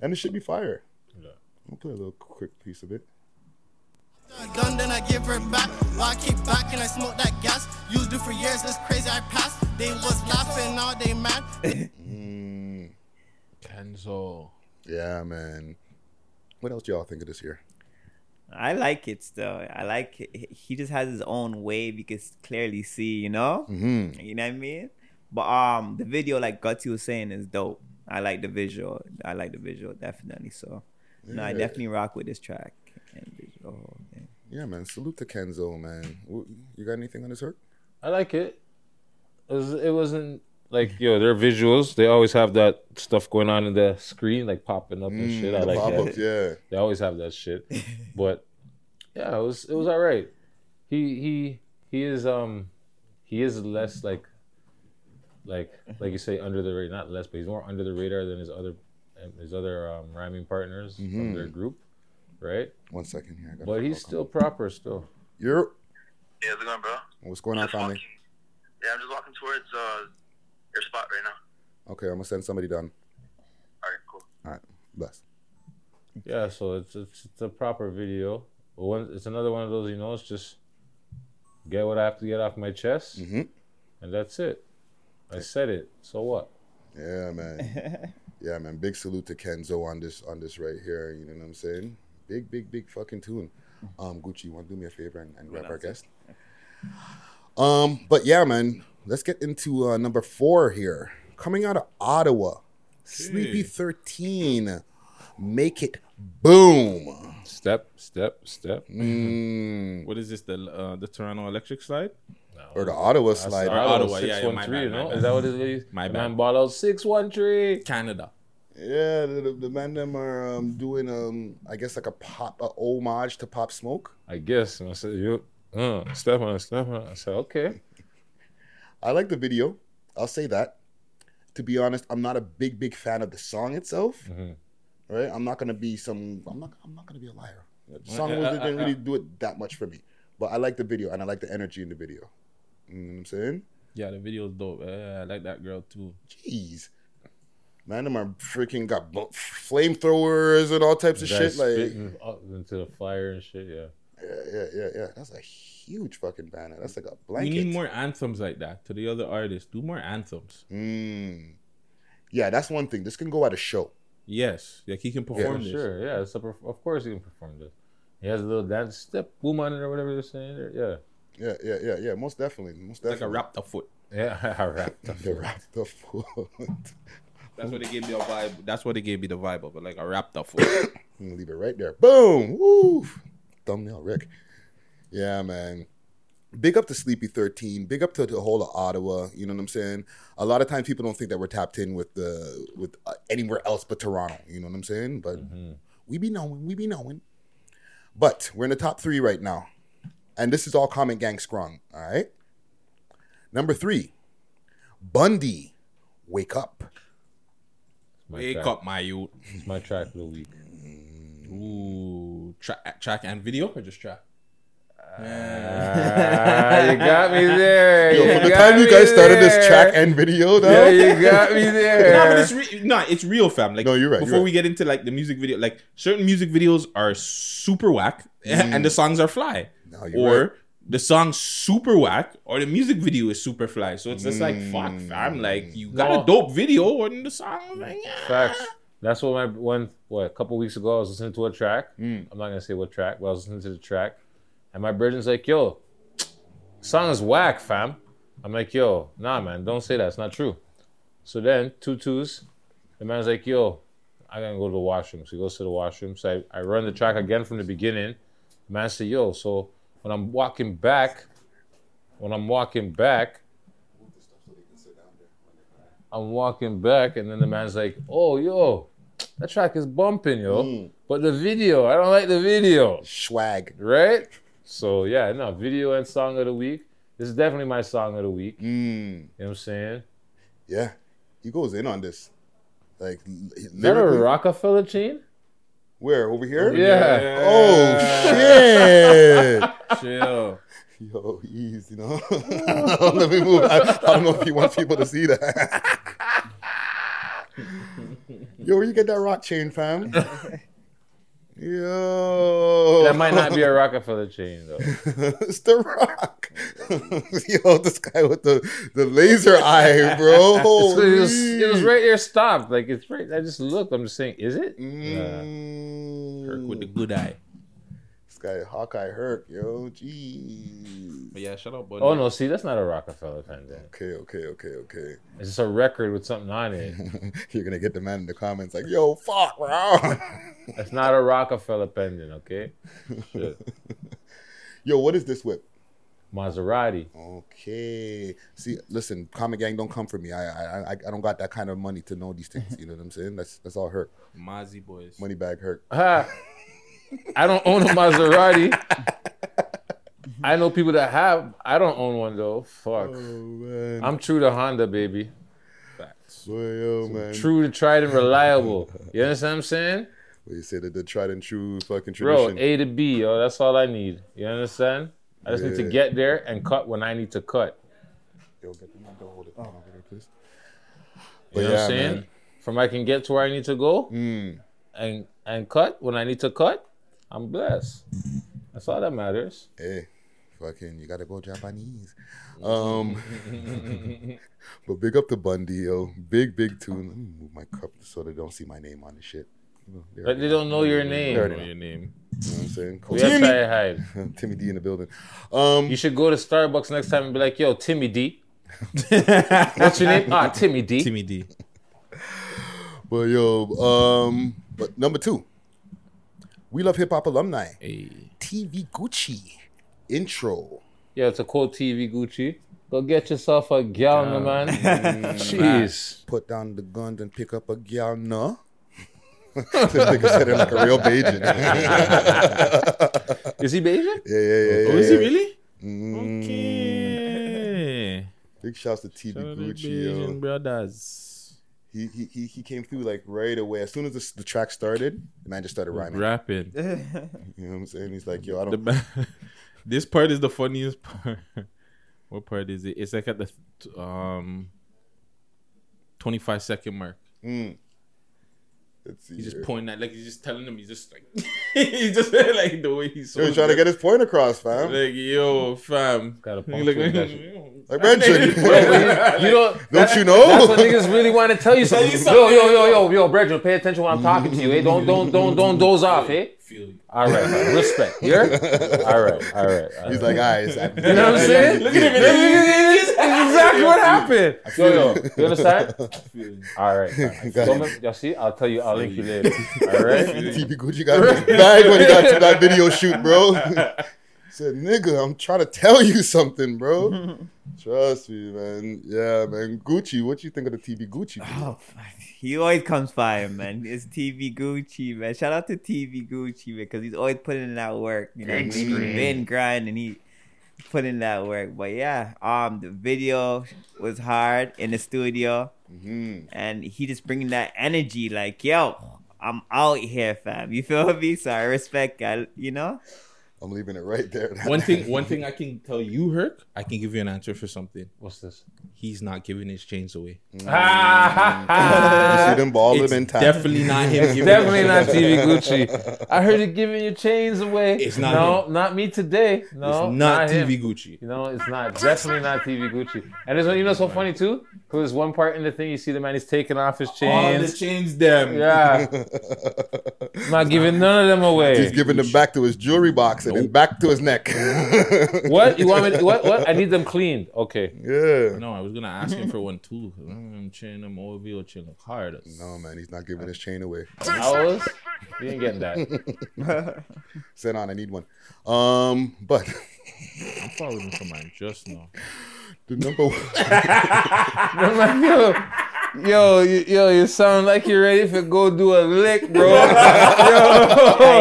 And it should be fire. Yeah. I'll play a little quick piece of it. Gun, then I give her back. While I keep back and I smoke that gas. Used it for years, that's crazy. I passed. They was laughing, now they mad. Mm, Kenzo. yeah, man. What else do y'all think of this year? I like it still. I like it. He just has his own way because clearly see, you know. Mhm. You know what I mean? But um, the video, like Gutsy was saying, is dope. I like the visual. I like the visual definitely. So, no, I definitely rock with this track and visual. Yeah. Yeah, man. Salute to Kenzo, man. You got anything on this Herc? I like it. It, was, it wasn't like yo, their visuals. They always have that stuff going on in the screen, like popping up and Mm, shit. I like pop-ups, that. yeah. they always have that shit. But yeah, it was it was all right. He he he is um he is less like like like you say under the radar, not less, but he's more under the radar than his other his other um, rhyming partners from Mhm. their group, right? One second here. I gotta But he's still proper still. You're. Yeah, how's it going, bro? What's going on, family? Yeah, I'm just walking towards uh, your spot right now. Okay, I'm gonna send somebody down. All right, cool. All right, bless. Yeah, so it's it's, it's a proper video. One, it's another one of those, you know, it's just get what I have to get off my chest, Mm-hmm. and that's it. I said it. So what? Yeah, man. yeah, man. Big salute to Kenzo on this on this right here. You know what I'm saying? Big, big, big fucking tune. Um, Gucci, you want to do me a favor and, and grab our guest? Um, but yeah, man. Let's get into uh, number four here. Coming out of Ottawa, Sleepy Thirteen. Make it boom. Step, step, step. Mm. What is this? The uh, the Toronto Electric slide? Or the Ottawa slide. Or Ottawa, yeah, yeah, my 613, bad, my bad. Is that what it is? My The bad. Man ball out 613. Canada. Yeah, the, the, the man them are um, doing um I guess like a pop a homage to Pop Smoke. I guess. And I said, you, uh, step on it, step on it. I said, okay. I like the video. I'll say that. To be honest, I'm not a big big fan of the song itself. Mm-hmm. Right? I'm not gonna be some. I'm not. I'm not gonna be a liar. The song Uh, was, uh, didn't uh, really uh. do it that much for me, but I like the video and I like the energy in the video. You know what I'm saying? Yeah, the video's dope. Yeah, I like that girl too. Jeez, man, them are freaking got flamethrowers and all types of shit. Like, into the fire and shit, yeah. Yeah, yeah, yeah, yeah. That's a huge fucking banner. That's like a blanket. We blanket. need more anthems like that to the other artists. Do more anthems. Mm. Yeah, that's one thing. This can go at a show. Yes, like he can perform For this. sure, yeah. It's a perf- of course he can perform this. He has a little dance step, boom on it or whatever they're saying. Yeah. Yeah, yeah, yeah, yeah. Most definitely, most definitely. Like definitely. a rap the foot. Yeah, I rap the The rap the foot. That's what they gave me a vibe. That's what they gave me the vibe of, like a wrapped up foot. I'm gonna leave it right there. Boom. Woo. Thumbnail, Rick. Yeah, man. Big up to Sleepy 13. Big up to the whole of Ottawa. You know what I'm saying? A lot of times people don't think that we're tapped in with the with uh, anywhere else but Toronto. You know what I'm saying? But we be knowing, we be knowing. But we're in the top three right now, and this is all Comment Gang Scrung. All right. Number three, Bundy, wake up. Wake track. up, my youth. It's my track for the week. Ooh, track, track and video or just track? Ah, you got me there. Yo, You from the time you guys started this track and video, though. Yeah, you got me there. no, but it's re- no, it's real, fam. Like, No, you're right, you're Before right. we get into like the music video, like certain music videos are super whack, and the songs are fly, Mm. No, you're or right. the song's super whack, or the music video is super fly. So it's just like fuck, Mm. fam. Like you got No. a dope video, and the song, like, yeah. Facts. That's what my one what a couple weeks ago I was listening to a track. Mm. I'm not gonna say what track, but I was listening to the track, and my brother's like, "Yo, song is whack, fam." I'm like, "Yo, nah, man, don't say that. It's not true." So then two twos, the man's like, "Yo, I gotta go to the washroom." So he goes to the washroom. So I, I run the track again from the beginning. The man said, "Yo, so when I'm walking back, when I'm walking back." I'm walking back, and then the man's like, "Oh, yo, that track is bumping, yo." But the video, I don't like the video. Swag. Right? So yeah, no, video and song of the week. This is definitely my song of the week. Mm. You know what I'm saying? Yeah, he goes in on this. Like Is that a Rockefeller chain? Where? Over here? Yeah. Oh shit. Chill. Yo, easy, you know. Let me move. I, I don't know if you want people to see that. Yo, where you get that rock chain, fam? Yo, That might not be a Rockefeller chain though. it's the rock. Yo, this guy with the the laser eye, bro. It's- it, was, it was right there, stopped. Like it's right. I just looked. I'm just saying, is it? Mm. Kirk with the good eye. This guy Hawkeye Herc, yo, jeez. But yeah, shut up, buddy. Oh no, see, that's not a Roc-A-Fella pendant. Okay, okay, okay, okay. It's just a record with something on it. You're gonna get the man in the comments like, "Yo, fuck, bro." That's not a Roc-A-Fella pendant, okay? Shit. Yo, what is this whip? Maserati. Okay. See, listen, Comic Gang don't come for me. I, I, I, I don't got that kind of money to know these things. You know what I'm saying? That's that's all hurt. Mozzie boys. Money bag hurt. Ha. I don't own a Maserati. I know people that have. I don't own one though. Fuck. man. I'm true to Honda, baby. Facts. Boy, yo, man. True to tried and reliable. You understand what I'm saying? What you say that the tried and true fucking tradition. Bro. A to B, yo, that's all I need. You understand? I just need to get there and cut when I need to cut. Yo, get the man to hold it down over there, please. You But know what I'm saying? man. From I can get to where I need to go Mm. and and cut when I need to cut, I'm blessed. That's all that matters. Hey, fucking, you gotta go Japanese. Um, but big up to Bundy, yo. Big, big tune. Let me move my cup so they don't see my name on the shit. You know, But they don't know your name. They already Know know. your name. You know what I'm saying? We have to try to hide. Timmy D in the building. Um, You should go to Starbucks next time and be like, yo, Timmy D. What's your name? Ah, Timmy D. Timmy D. but yo, um, but number two, we love hip hop alumni. Hey. TV Gucci intro. Yeah, it's a cool TV Gucci. Go get yourself a gal, my man. Jeez. Put down the guns and pick up a gal, no. this nigga said it like a real Bajan. Is he Bajan? Yeah, yeah, yeah. Oh, yeah, is he really? Mm. Okay. Big shouts to TV Shout out to Gucci, Bajan yo. brothers. He, he he he came through like right away. As soon as the, the track started, the man just started rhyming. Rapping. You know what I'm saying? He's like, yo, I don't. ba- this part is the funniest part. what part is it? It's like at the um 25 second mark. Mm. Let's see. He's just pointing at like he's just telling them he's just like he's just like the way he's Yo, he's trying to get his point across, fam. like yo fam. Got a He like, Like Brenton. Bro, you, you don't, Don't you know? That's what niggas really want to tell you something. Yo, yo, yo, yo, yo, Brethren, pay attention when I'm talking to you. Eh? Don't, don't, don't, don't doze off, eh? Feel you. All right, man. respect. Here. All right, all right. all He's right. like, all right. You know what I'm saying? Look at him. That's exactly what happened. Yo, yo, you understand? Feel you. All right. fine. Got Don't it. see, I'll tell you. I'll link you later. All right. TV Gucci got his bag when he got to that video shoot, bro. Said, nigga, I'm trying to tell you something, bro. Trust me, man. Yeah, man. Gucci, what you think of the TV Gucci? video? Oh, he always comes by, man. It's TV Gucci, man. Shout out to TV Gucci man, because he's always putting in that work. You know, what I mean? he's been grinding. He put in that work. But yeah, um, the video was hard in the studio, Mhm. and he just bringing that energy. Like, yo, I'm out here, fam. You feel me? So I respect. You know. I'm leaving it right there. One thing one thing I can tell you, Herc, I can give you an answer for something. What's this? He's not giving his chains away. Mm. you see them balling It's in definitely not him It's giving definitely not TV. Gucci. I heard you giving your chains away. It's not No, him. not me today. No, It's not him. TV Gucci. You know, it's not definitely not TV Gucci. And there's one, you know, so funny too. Because one part in the thing you see the man he's taking off his chains. All the chains. chains them. Yeah, not giving none of them away. He's giving them back to his jewelry box and then back to his neck. what you want me? To, what? What? I need them cleaned. Okay. Yeah. No, I was gonna ask him for one too. I'm chaining them OV or chilling hard. No, man, he's not giving his chain away. Hours? You ain't getting that. Sit on, I need one. Um, but I'm following for mine just now. The number one. I'm like, yo, yo, you- yo, you sound like you're ready for go do a lick, bro. yo,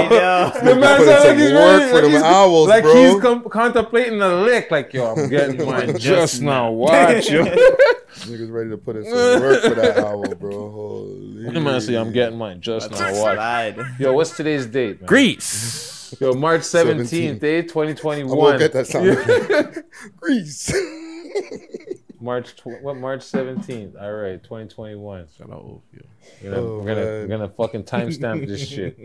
know. the man Put sounds some like he's ready, for like them he's, owls, like bro. he's com- contemplating a lick. Like, yo, I'm getting mine just now. Watch, yo. Niggas ready to put in some work for that album, bro. Holy. I'm gonna say I'm getting mine just That's now. Watch. Yo, what's today's date? Man? Greece. Yo, March 17th, 17th. eh? I'm 2021. gonna get that sound. Grease. March tw- what? March 17th. All right, 2021. Shout out Ophio. We're gonna, Oh, we're, gonna we're gonna fucking timestamp this shit.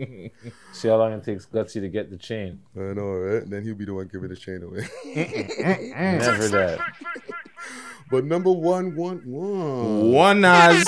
See how long it takes Gutsy to get the chain. I know, right? Then he'll be the one giving the chain away. Never that. But number one, one, one. One as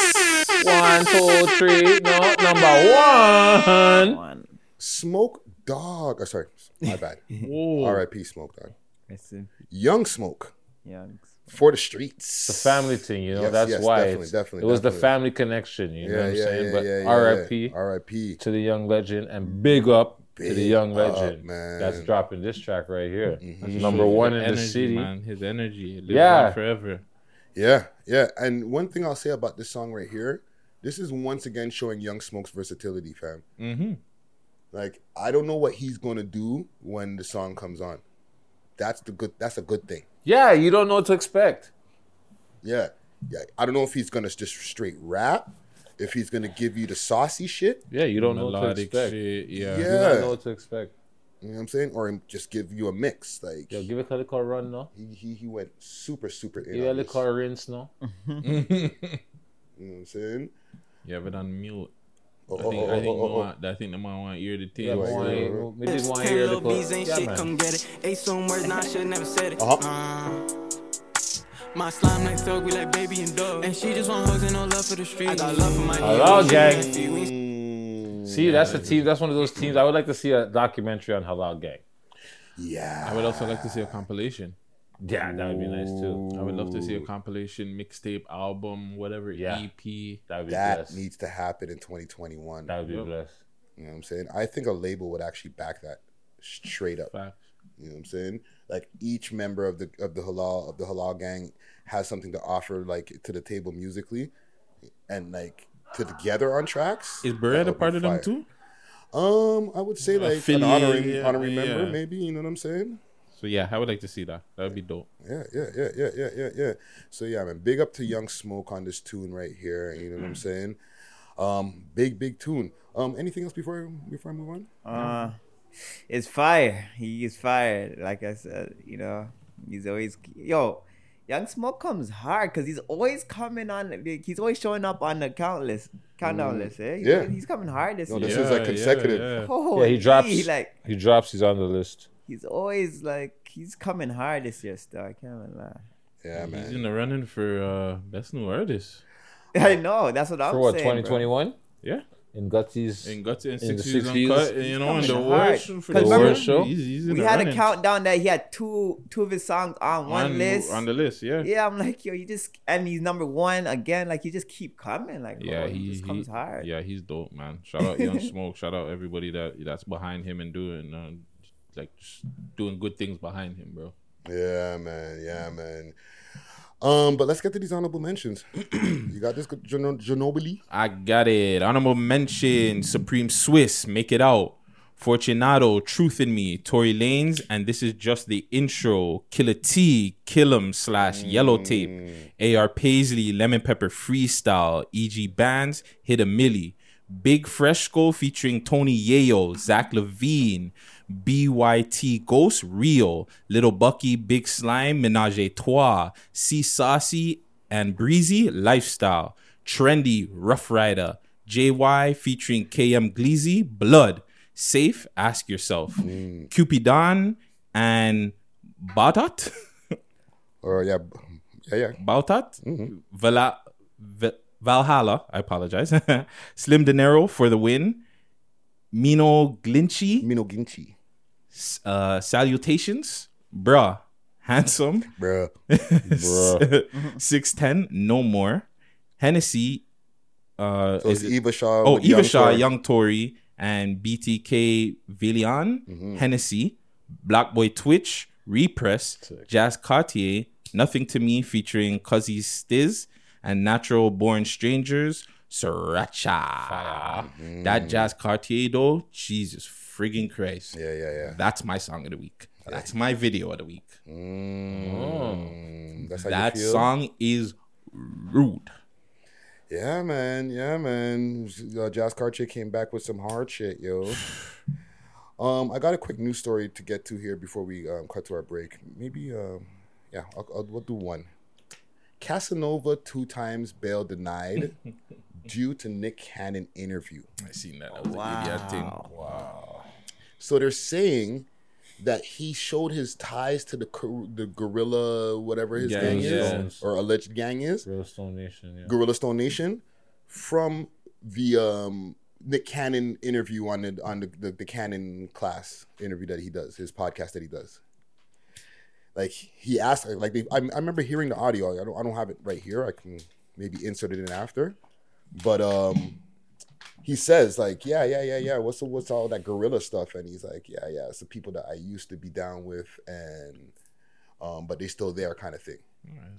One, two, three. No, number one. One. Smoke Dawg. Oh, sorry, my bad. Whoa. R.I.P. Smoke Dawg. Listen, Young Smoke young. for the streets. The family thing, you know. Yes, that's yes, why definitely, definitely, it was the family connection. You know Yeah, what I'm yeah, saying? yeah, but yeah, yeah, R.I.P. yeah. R.I.P. to the young legend and big up to the Big young up, legend man. that's dropping this track right here. Mhm. Number Shows one in energy, the city. man. His energy. Lives Yeah. on forever. Yeah, yeah. And one thing I'll say about this song right here, this is once again showing Young Smoke's versatility, fam. Mm-hmm. Like I don't know what he's gonna do when the song comes on. That's the good. That's a good thing. Yeah, you don't know what to expect. Yeah, yeah. I don't know if he's gonna just straight rap, if he's gonna give you the saucy shit. Yeah, you don't know what to expect. shit. Yeah. You don't know what to expect. You know what I'm saying? Or just give you a mix. Like Yo, give it a car run no? he, he he went super super in. Give it a on this. rinse now. You know what I'm saying? Yeah, but on mute. Oh, I oh, think, oh, I think, oh, oh, they oh. want, I think they might want to hear the Yeah, tape. but Right, right, we did want to Ten hear the little bees ain't yeah, shit, man. come get it. Ain't some words, nah, should never said it. Uh-huh. Uh, my slime like thug, we like baby and dog. And she just want hugs and no love for the street. I got love for my Halal niggas. gang. Mm, See, that's a team. That's one of those teams. I would like to see a documentary on Halal Gang. Yeah. I would also like to see a compilation. Yeah, that would be nice too. I would love to see a compilation, mixtape, album, whatever, Yeah. EP. That would be that blessed. needs to happen in 2021. That would be Yep. blessed. You know what I'm saying? I think a label would actually back that straight up. Facts. You know what I'm saying? Like each member of the of the halal of the halal gang has something to offer like to the table musically and like to together on tracks. Is that Beretta would part of them too? Um, I would say like an Affiliate, honorary yeah, honorary member, yeah. maybe. You know what I'm saying? So yeah, I would like to see that. That would be dope. Yeah, yeah, yeah, yeah, yeah, yeah, yeah. So yeah, man, big up to Young Smoke on this tune right here. You know what I'm saying? Um, big, big tune. Um, anything else before before I move on? Uh, it's fire. He is fired. Like I said, you know, he's always yo. Young Smoke comes hard because he's always coming on. like, He's always showing up on the count list, countdown Mm. list. Eh? He's, Yeah. he's coming hard this No, year. this is like consecutive. yeah, yeah. Oh, Yeah, he drops. He, like he drops. He's on the list. He's always like he's coming hard this year. Still, I can't even lie. Yeah, man. He's in the running for uh, best new artist. I know that's what I'm For what? saying. Twenty bro. twenty one. Yeah. In Gutsy's. And got to in In the 60s. uncut. and, You know, in the coming worst hard. for 'Cause the remember, worst show. He's, he's in we the had a countdown that he had two two of his songs on one On- list. on the list. Yeah. Yeah, I'm like, yo, you just and he's number one again. Like you just keep coming. Like, bro, Yeah, he, he, just he comes hard. yeah he's dope, man. Shout out Young Smoke. Shout out everybody that that's behind him and doing uh, like just doing good things behind him, bro. Yeah, man. Yeah, man. Um, but let's get to these honorable mentions. you got this, Gino- Ginobili? I got it. Honorable mention: Supreme Swiss, Make It Out, Fortunato, Truth in Me, Tory Lanez, and this is just the intro. Killer T, Kill'em slash Yellow Tape, AR Paisley, Lemon Pepper Freestyle, EG Bands, Hit a Millie, Big Fresco featuring Tony Yayo, Zach Levine, BYT Ghost Real, Little Bucky, Big Slime, Menage a Trois, C Saucy, and Breezy Lifestyle, Trendy Rough Rider, JY featuring KM Gleazy, Blood, Safe, Ask Yourself, mm. Cupidon, and Bautat, Or uh, yeah, yeah, yeah. Bautat, mm-hmm. Vala, V- Valhalla, I apologize, Slim Dinero for the win, Mino Glinchy, Mino Ginchi. Uh, Salutations, Bruh, Handsome, Bruh. Bruh. 610, No More, Hennessy, uh, So is it- Eva Shaw. Oh, Eva Young Shaw, Tory. Young Tory, and BTK Villian, Mm-hmm. Hennessy, Black Boy Twitch, Repress, Jazz Cartier, Nothing to Me featuring Cuzzy Stiz, and Natural Born Strangers, Sriracha. That Jazz Cartier, though, Jesus friggin' Christ. Yeah, yeah, yeah. That's my song of the week. That's my video of the week. Mm, That's how that song is rude. Yeah, man. Yeah, man. Uh, Jazz Cartier came back with some hard shit, yo. Um, I got a quick news story to get to here before we um, cut to our break. Maybe, um, yeah, I'll, I'll, we'll do one. Casanova two times bail denied due to Nick Cannon interview. I seen that. That was an idiot thing. Wow. So they're saying that he showed his ties to the the gorilla, whatever his gang Gang, is, yeah. or alleged gang is. Gorilla Stone Nation, yeah. Gorilla Stone Nation from the um, Nick Cannon interview on the on the, the, the Cannon class interview that he does, his podcast that he does. Like he asked, like they, I, I remember hearing the audio. I don't I don't have it right here. I can maybe insert it in after, but um, he says like, yeah, yeah, yeah, yeah. What's what's all that gorilla stuff? And he's like, yeah, yeah. It's the people that I used to be down with, and um, but they still there, kind of thing.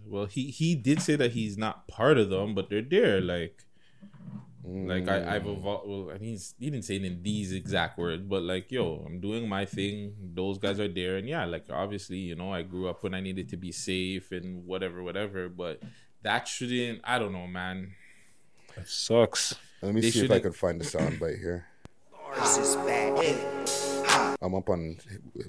Well, he he did say that he's not part of them, but they're there. Like, like I, I've evolved. Well, I mean, he's- he didn't say it in these exact words, but like, yo, I'm doing my thing. Those guys are there, and yeah, like obviously, you know, I grew up when I needed to be safe and whatever, whatever. But that shouldn't. I don't know, man. It sucks. Let me They see if I can find the soundbite here. I'm up on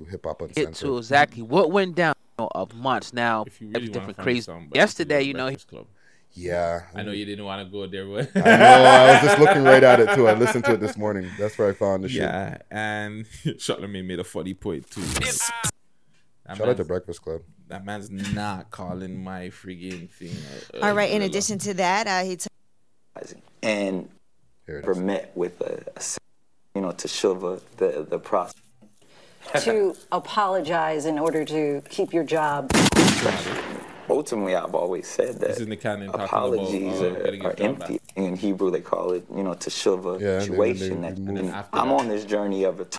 hip hop Get uncensored. to exactly what went down of months now. really Every wanna different find crazy. Yesterday, you know, he, Breakfast Club. Yeah, I know you didn't want to go there, but I know. I was just looking right at it too. I listened to it this morning. That's where I found the shit. Yeah, and Charlamagne made a funny point too. That Shout out to Breakfast Club. That man's not calling my friggin' thing. a- a All right. In addition to that, uh, he. T- and never met with a, you know teshuvah the the process. to apologize in order to keep your job. Ultimately, I've always said that This is Nick Cannon talking about, apologies uh, are, are job back. empty. In Hebrew, they call it you know teshuvah Yeah, and then situation. they that remove- and after I'm that- on this journey of it.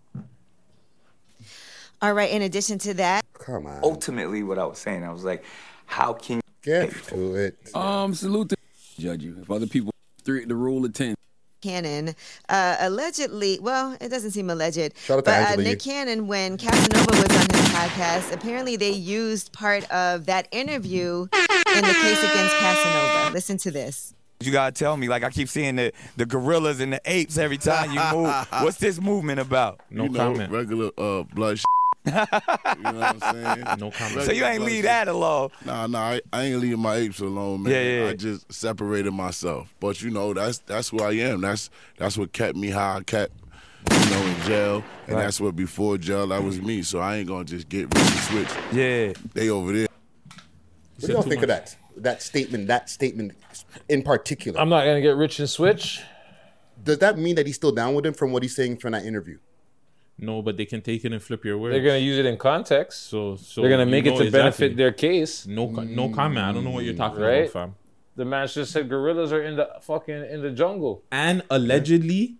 all right. In addition to that, Come on. Ultimately, what I was saying, I was like, how can you get to it? Um, salute to judge you. If other people three the rule of ten. Cannon uh, allegedly, well, it doesn't seem alleged, Shout out to but uh, Nick Cannon, when Casanova was on his podcast, apparently they used part of that interview in the case against Casanova. Listen to this. You gotta tell me, like I keep seeing the, the gorillas and the apes every time you move. What's this movement about? No you know, comment. regular uh, blood. sh- you know what I'm saying? No comment. So you ain't leave that alone. Nah, nah, I, I ain't leaving my apes alone, man. Yeah, yeah, yeah. I just separated myself. But you know, that's that's who I am. That's that's what kept me how I kept, you know, in jail. And Right. that's what before jail, that was me. So I ain't gonna just get rich and switch. Yeah. They over there. What do y'all think of that? That statement, that statement in particular. I'm not gonna get rich and switch. Does that mean that he's still down with him from what he's saying from that interview? No, but they can take it and flip your words. They're gonna use it in context. So, so They're gonna make it to exactly. benefit their case. No, no comment. I don't know what you're talking Right? about, fam. The man just said gorillas are in the fucking in the jungle. And allegedly,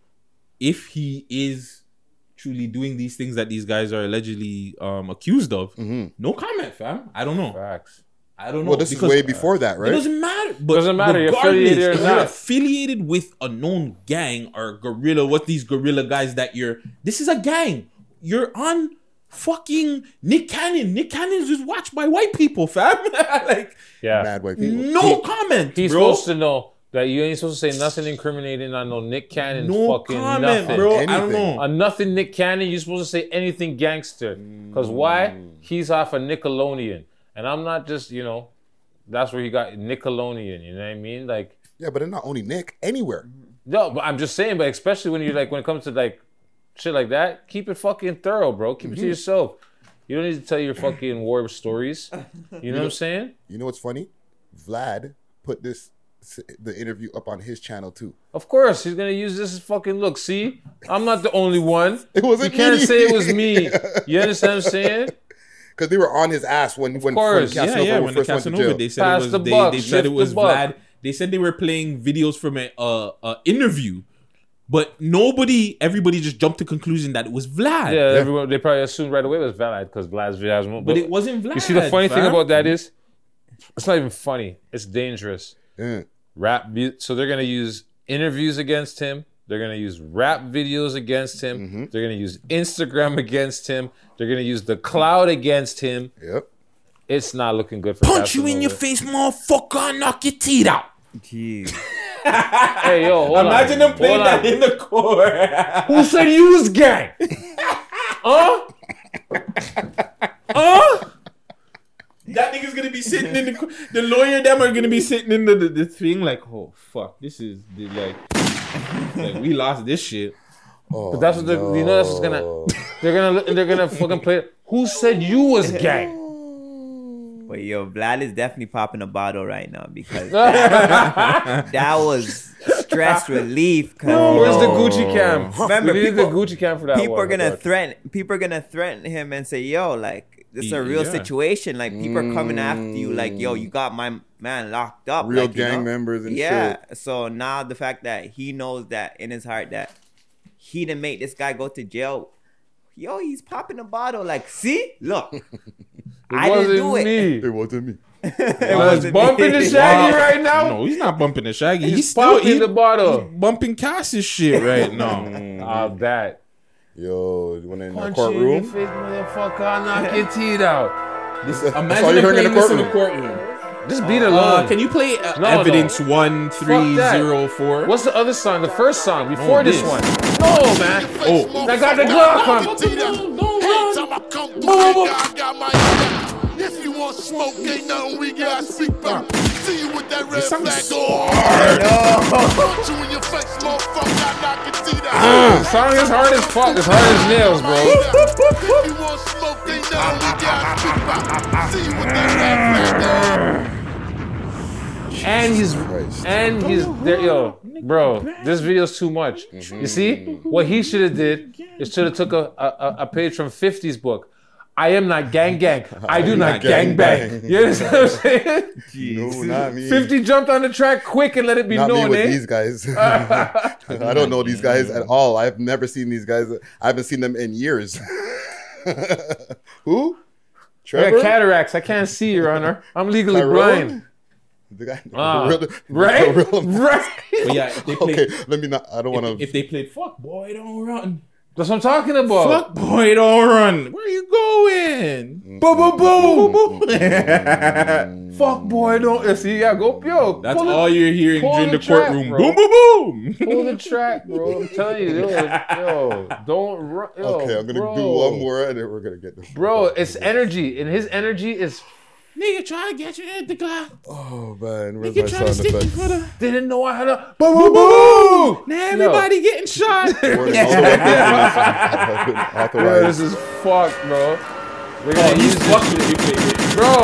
if he is truly doing these things that these guys are allegedly um, accused of, no comment, fam. I don't know. Facts. I don't know. Well, this is way before that, right? It doesn't matter. But Doesn't matter, you're regardless, affiliated or if you're not. affiliated with a known gang or gorilla. What these gorilla guys that you're? This is a gang. You're on fucking Nick Cannon. Nick Cannon's just watched by white people, fam. like Yeah. Mad white people. no comment, He's bro. supposed to know that you ain't supposed to say nothing incriminating on no Nick Cannon No fucking comment, nothing. bro. I don't know. On nothing Nick Cannon, you're supposed to say anything gangster. Because why? Mm. He's off of Nickelodeon. And I'm not just, you know, that's where he got Nickelodeon, you know what I mean? Like Yeah, but it's not only Nick, anywhere. No, but I'm just saying, but especially when you're like when it comes to like shit like that, keep it fucking thorough, bro. Keep it to Mhm. yourself. You don't need to tell your fucking war stories. You know what I'm saying? You know what's funny? Vlad put this the interview up on his channel too. Of course, he's gonna use this fucking look. See, I'm not the only one. It wasn't You can't me. say it was me. You understand what I'm saying? Because they were on his ass when when, when course. yeah, Casanova yeah. When the first went to Casanova, jail. they said Pass it was the they, buck, they said it was the. Vlad. They said they were playing videos from a uh, uh, interview, but nobody, everybody just jumped to conclusion that it was Vlad. Yeah, everyone they probably assumed right away it was Vlad because Vlad's videos. more- But it wasn't Vlad. You see, the Vlad, funny thing about that is, it's not even funny. It's dangerous. Rap. vi- So they're gonna use interviews against him. They're gonna use rap videos against him. Mm-hmm. They're gonna use Instagram against him. They're gonna use the cloud against him. Yep. It's not looking good for Punch you in your face, motherfucker, and knock your teeth out. Jeez. Hey, yo, hold Imagine on. them playing Hold that on. in the court. Who said you was gang? huh? Huh? That nigga's gonna be sitting in the co- the lawyer. Them are gonna be sitting in the, the, the thing like, oh fuck, this is the, like, like we lost this shit. Oh, But that's what they're, you know. That's what's gonna. They're gonna. They're gonna fucking play. Who said you was gang? But yo, Vlad is definitely popping a bottle right now because that, that was stress relief. 'cause, No, you where's the Gucci cam? Remember, We need the people, Gucci cam for that People one, are gonna Lord. threaten. People are gonna threaten him and say, "Yo, like this is a real Yeah. situation. Like people are coming after you. Like yo, you got my man locked up. Real like, you gang know? members and shit. yeah. So now the fact that he knows that in his heart that he didn't make this guy go to jail. Yo, he's popping a bottle. Like, see, look, I didn't wasn't do it. me. It wasn't me. It was bumping the shaggy right now. No, he's not bumping the shaggy. He's, He's, still popping the bottle. he's bumping Cass's shit right now. Ah, that. Yo, when in the Punch you in your courtroom. face, motherfucker. I'll knock your teeth out. This, That's all imagine you them heard in playing the this in the courtroom. Courtroom. Just beat it Uh, alone. can you play uh, No, evidence no. one Fuck three that. zero four? What's the other song? The first song before this, this. one. No, man. Oh, I got the Glock on. Anytime I come through, nigga, I got my back. If you want smoke, ain't nothing we got to speak about. See you with that red song flag. is so hard. Punch you in your face, motherfucker, I knock your teeth The out. Mm, song is hard as fuck. It's hard as nails, bro. If you want smoke, ain't nothing we got to. See you with that red flag. And he's Christ. and he's there, yo, bro. This video's too much. You see, mm-hmm. what he should have did is should have took a, a a page from 50's book. I am not gang gang. I do not gang bang. You understand what I'm saying? No, not me. 50 jumped on the track quick and let it be Not me known, with eh? these guys. I don't know these guys at all. I've never seen these guys. I haven't seen them in years. Who? I got cataracts. I can't see, Your Honor. I'm legally Tyrone? blind. The guy, Ah, gorilla- right? gorilla- Right. But yeah, if they play, Okay, let me not. I don't want if, to. if they played fuck boy, don't run. That's what I'm talking about. Fuck boy, don't run. Where are you going? Boom, boom, boom. boom. Fuck boy, don't see? Yeah, go yo. That's pull the- all you're hearing pull during the, track, courtroom. bro. Boom, boom, boom. Pull the track, bro. I'm telling you, yo, yo don't run. Yo, Okay, I'm gonna bro. do one more, and then we're gonna get. The Bro, it's energy, and his energy is. Nigga, try to get you at the glass. Oh man, where's Nigga my try to sound stick you for the. Didn't know I had a. Boom, boom, boom. Now everybody getting shot. Where's all the weapons been Bro, authorized? this is fucked, bro. We're Oh, gonna he's use this fucking shit. if they hit. Bro,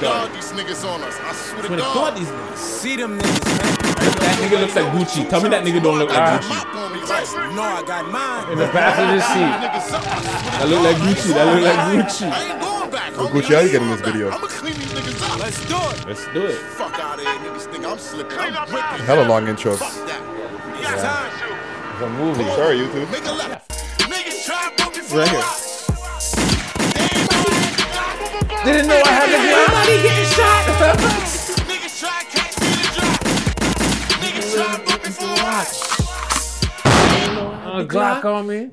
God, these niggas on us. I swear to Swear to God. God, these niggas. See them niggas, man. That nigga looks like Gucci. Tell me that nigga don't look like. Gucci. No, I got mine. in the passenger seat. That look like Gucci. That look like Gucci. I ain't going back. Homie. Gucci, how you getting this video? I'ma clean these niggas up. Let's do it. Let's do it. Fuck out of here, niggas think I'm slipping. I'm ripping. Hella long intro. Fuck that. It's time. It's a movie. Sorry, YouTube. Make a left. Niggas try to put me for Right here. Didn't know I had the Everybody getting shot. Niggas try to catch me to drop. Niggas try to put me for a rock. A Glock on me.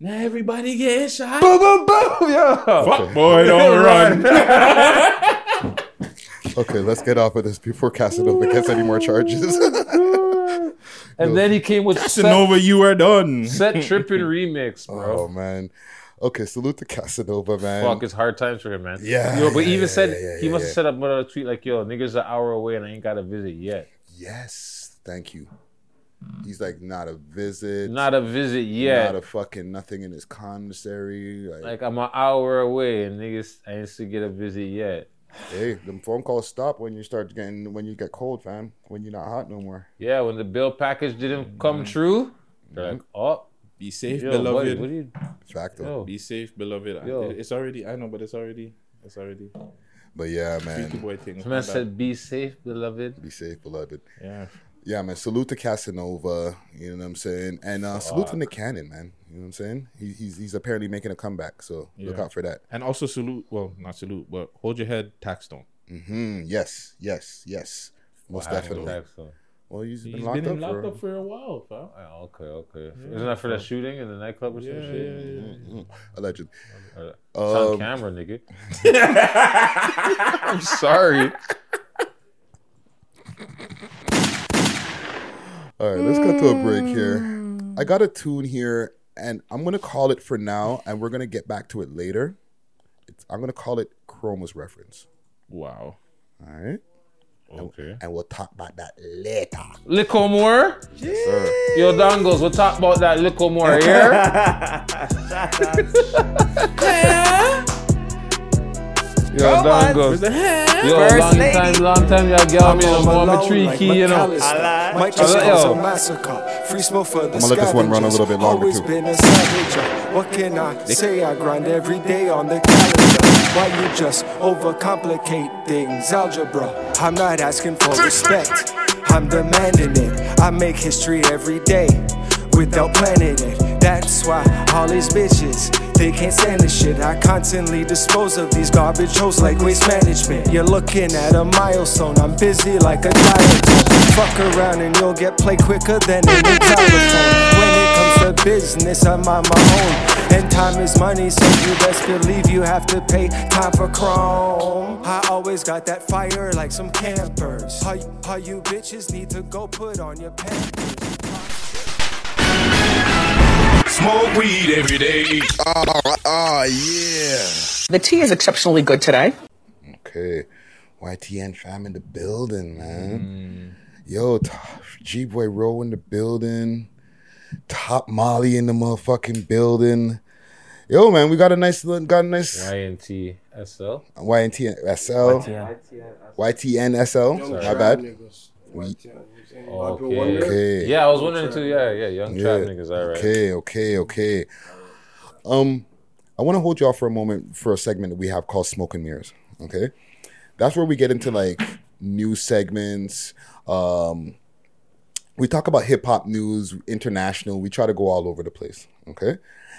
Now everybody getting shot. Boom, boom, boom. Yo. Fuck boy, don't run. Okay, let's get off of this before Casanova gets any more charges. And then he came with Casanova, you are done. set, set tripping remix, bro. oh man. Okay, salute to Casanova, man. Fuck, it's hard times for him, man. Yeah, Yo, but yeah, even yeah, said yeah, yeah, he must yeah. have set up another tweet like, "Yo, niggas an hour away and I ain't got a visit yet. Yes, thank you. He's like not a visit, Not a visit yet. not a fucking nothing in his commissary. Like, like I'm an hour away and niggas I ain't to get a visit yet. hey, them phone calls stop when you start getting when you get cold, fam. When you're not hot no more. Yeah, when the bill package didn't come mm-hmm. true, they're like, oh, Be safe, yo, beloved. buddy, what are you? Facto. Yo, Be safe, beloved. Yo. It's already. I know, but it's already. It's already. But yeah, man. boy thing. this man said, "Be safe, beloved." Be safe, beloved. Yeah. Yeah, man. Salute to Casanova. You know what I'm saying? And uh, salute to Nick Cannon, man. You know what I'm saying? He, he's he's apparently making a comeback, so look out for that. And also salute. Well, not salute, but hold your head. Tax don't. hmm Yes, yes, yes. Most Wow, definitely. Well, he's He's been locked been up locked for. up for a while, fam. Oh, okay, okay. Yeah. Isn't that for that shooting in the nightclub or some Yeah, shit? yeah, yeah. Mm, Alleged. Uh, it's on Um, camera, nigga. I'm sorry. All right, let's cut to a break here. I mm. got a tune here, and I'm gonna call it for now, and we're gonna get back to it later. It's, I'm gonna call it Chroma's reference. Wow. All right. Okay. And we'll talk about that later. Little more? Yes, sir. Yo, Dongles, we'll talk about that little more here. Yo, Come on. Dongles. With. Yo, First long lady. time, long time, y'all girl me a more tree key, you know. Might I just like- cause yo. a massacre. Free smoke for the I'm gonna let this one run a little bit longer, too. been a scavenger. What can I say? I grind every day on the calendar. Why you just overcomplicate things? Algebra. I'm not asking for respect. I'm demanding it. I make history every day without planning it. That's why all these bitches. They can't stand this shit. I constantly dispose of these garbage hoes like waste management. You're looking at a milestone. I'm busy like a diet. Fuck around and you'll get played quicker than a new telephone. When it comes to business, I'm on my own. And time is money, so you best believe you have to pay time for chrome. I always got that fire like some campers. How, how you bitches need to go put on your pants. Smoke weed every day. Oh, oh yeah. The tea is exceptionally good today. Okay. YTN fam in the building, man. Mm. Yo, G Boy Row in the building. Top Molly in the motherfucking building. Yo, man, we got a nice, got a nice YNT SL. YNT SL. YTN SL. My bad. niggas. We- Okay. Okay. Yeah, I was wondering too. Yeah, yeah, young trap niggas. All right. Okay, okay, okay. Um, I want to hold y'all for a moment for a segment that we have called Smoke and Mirrors. Okay, that's where we get into like news segments. Um, we talk about hip hop news, international. We try to go all over the place. Okay.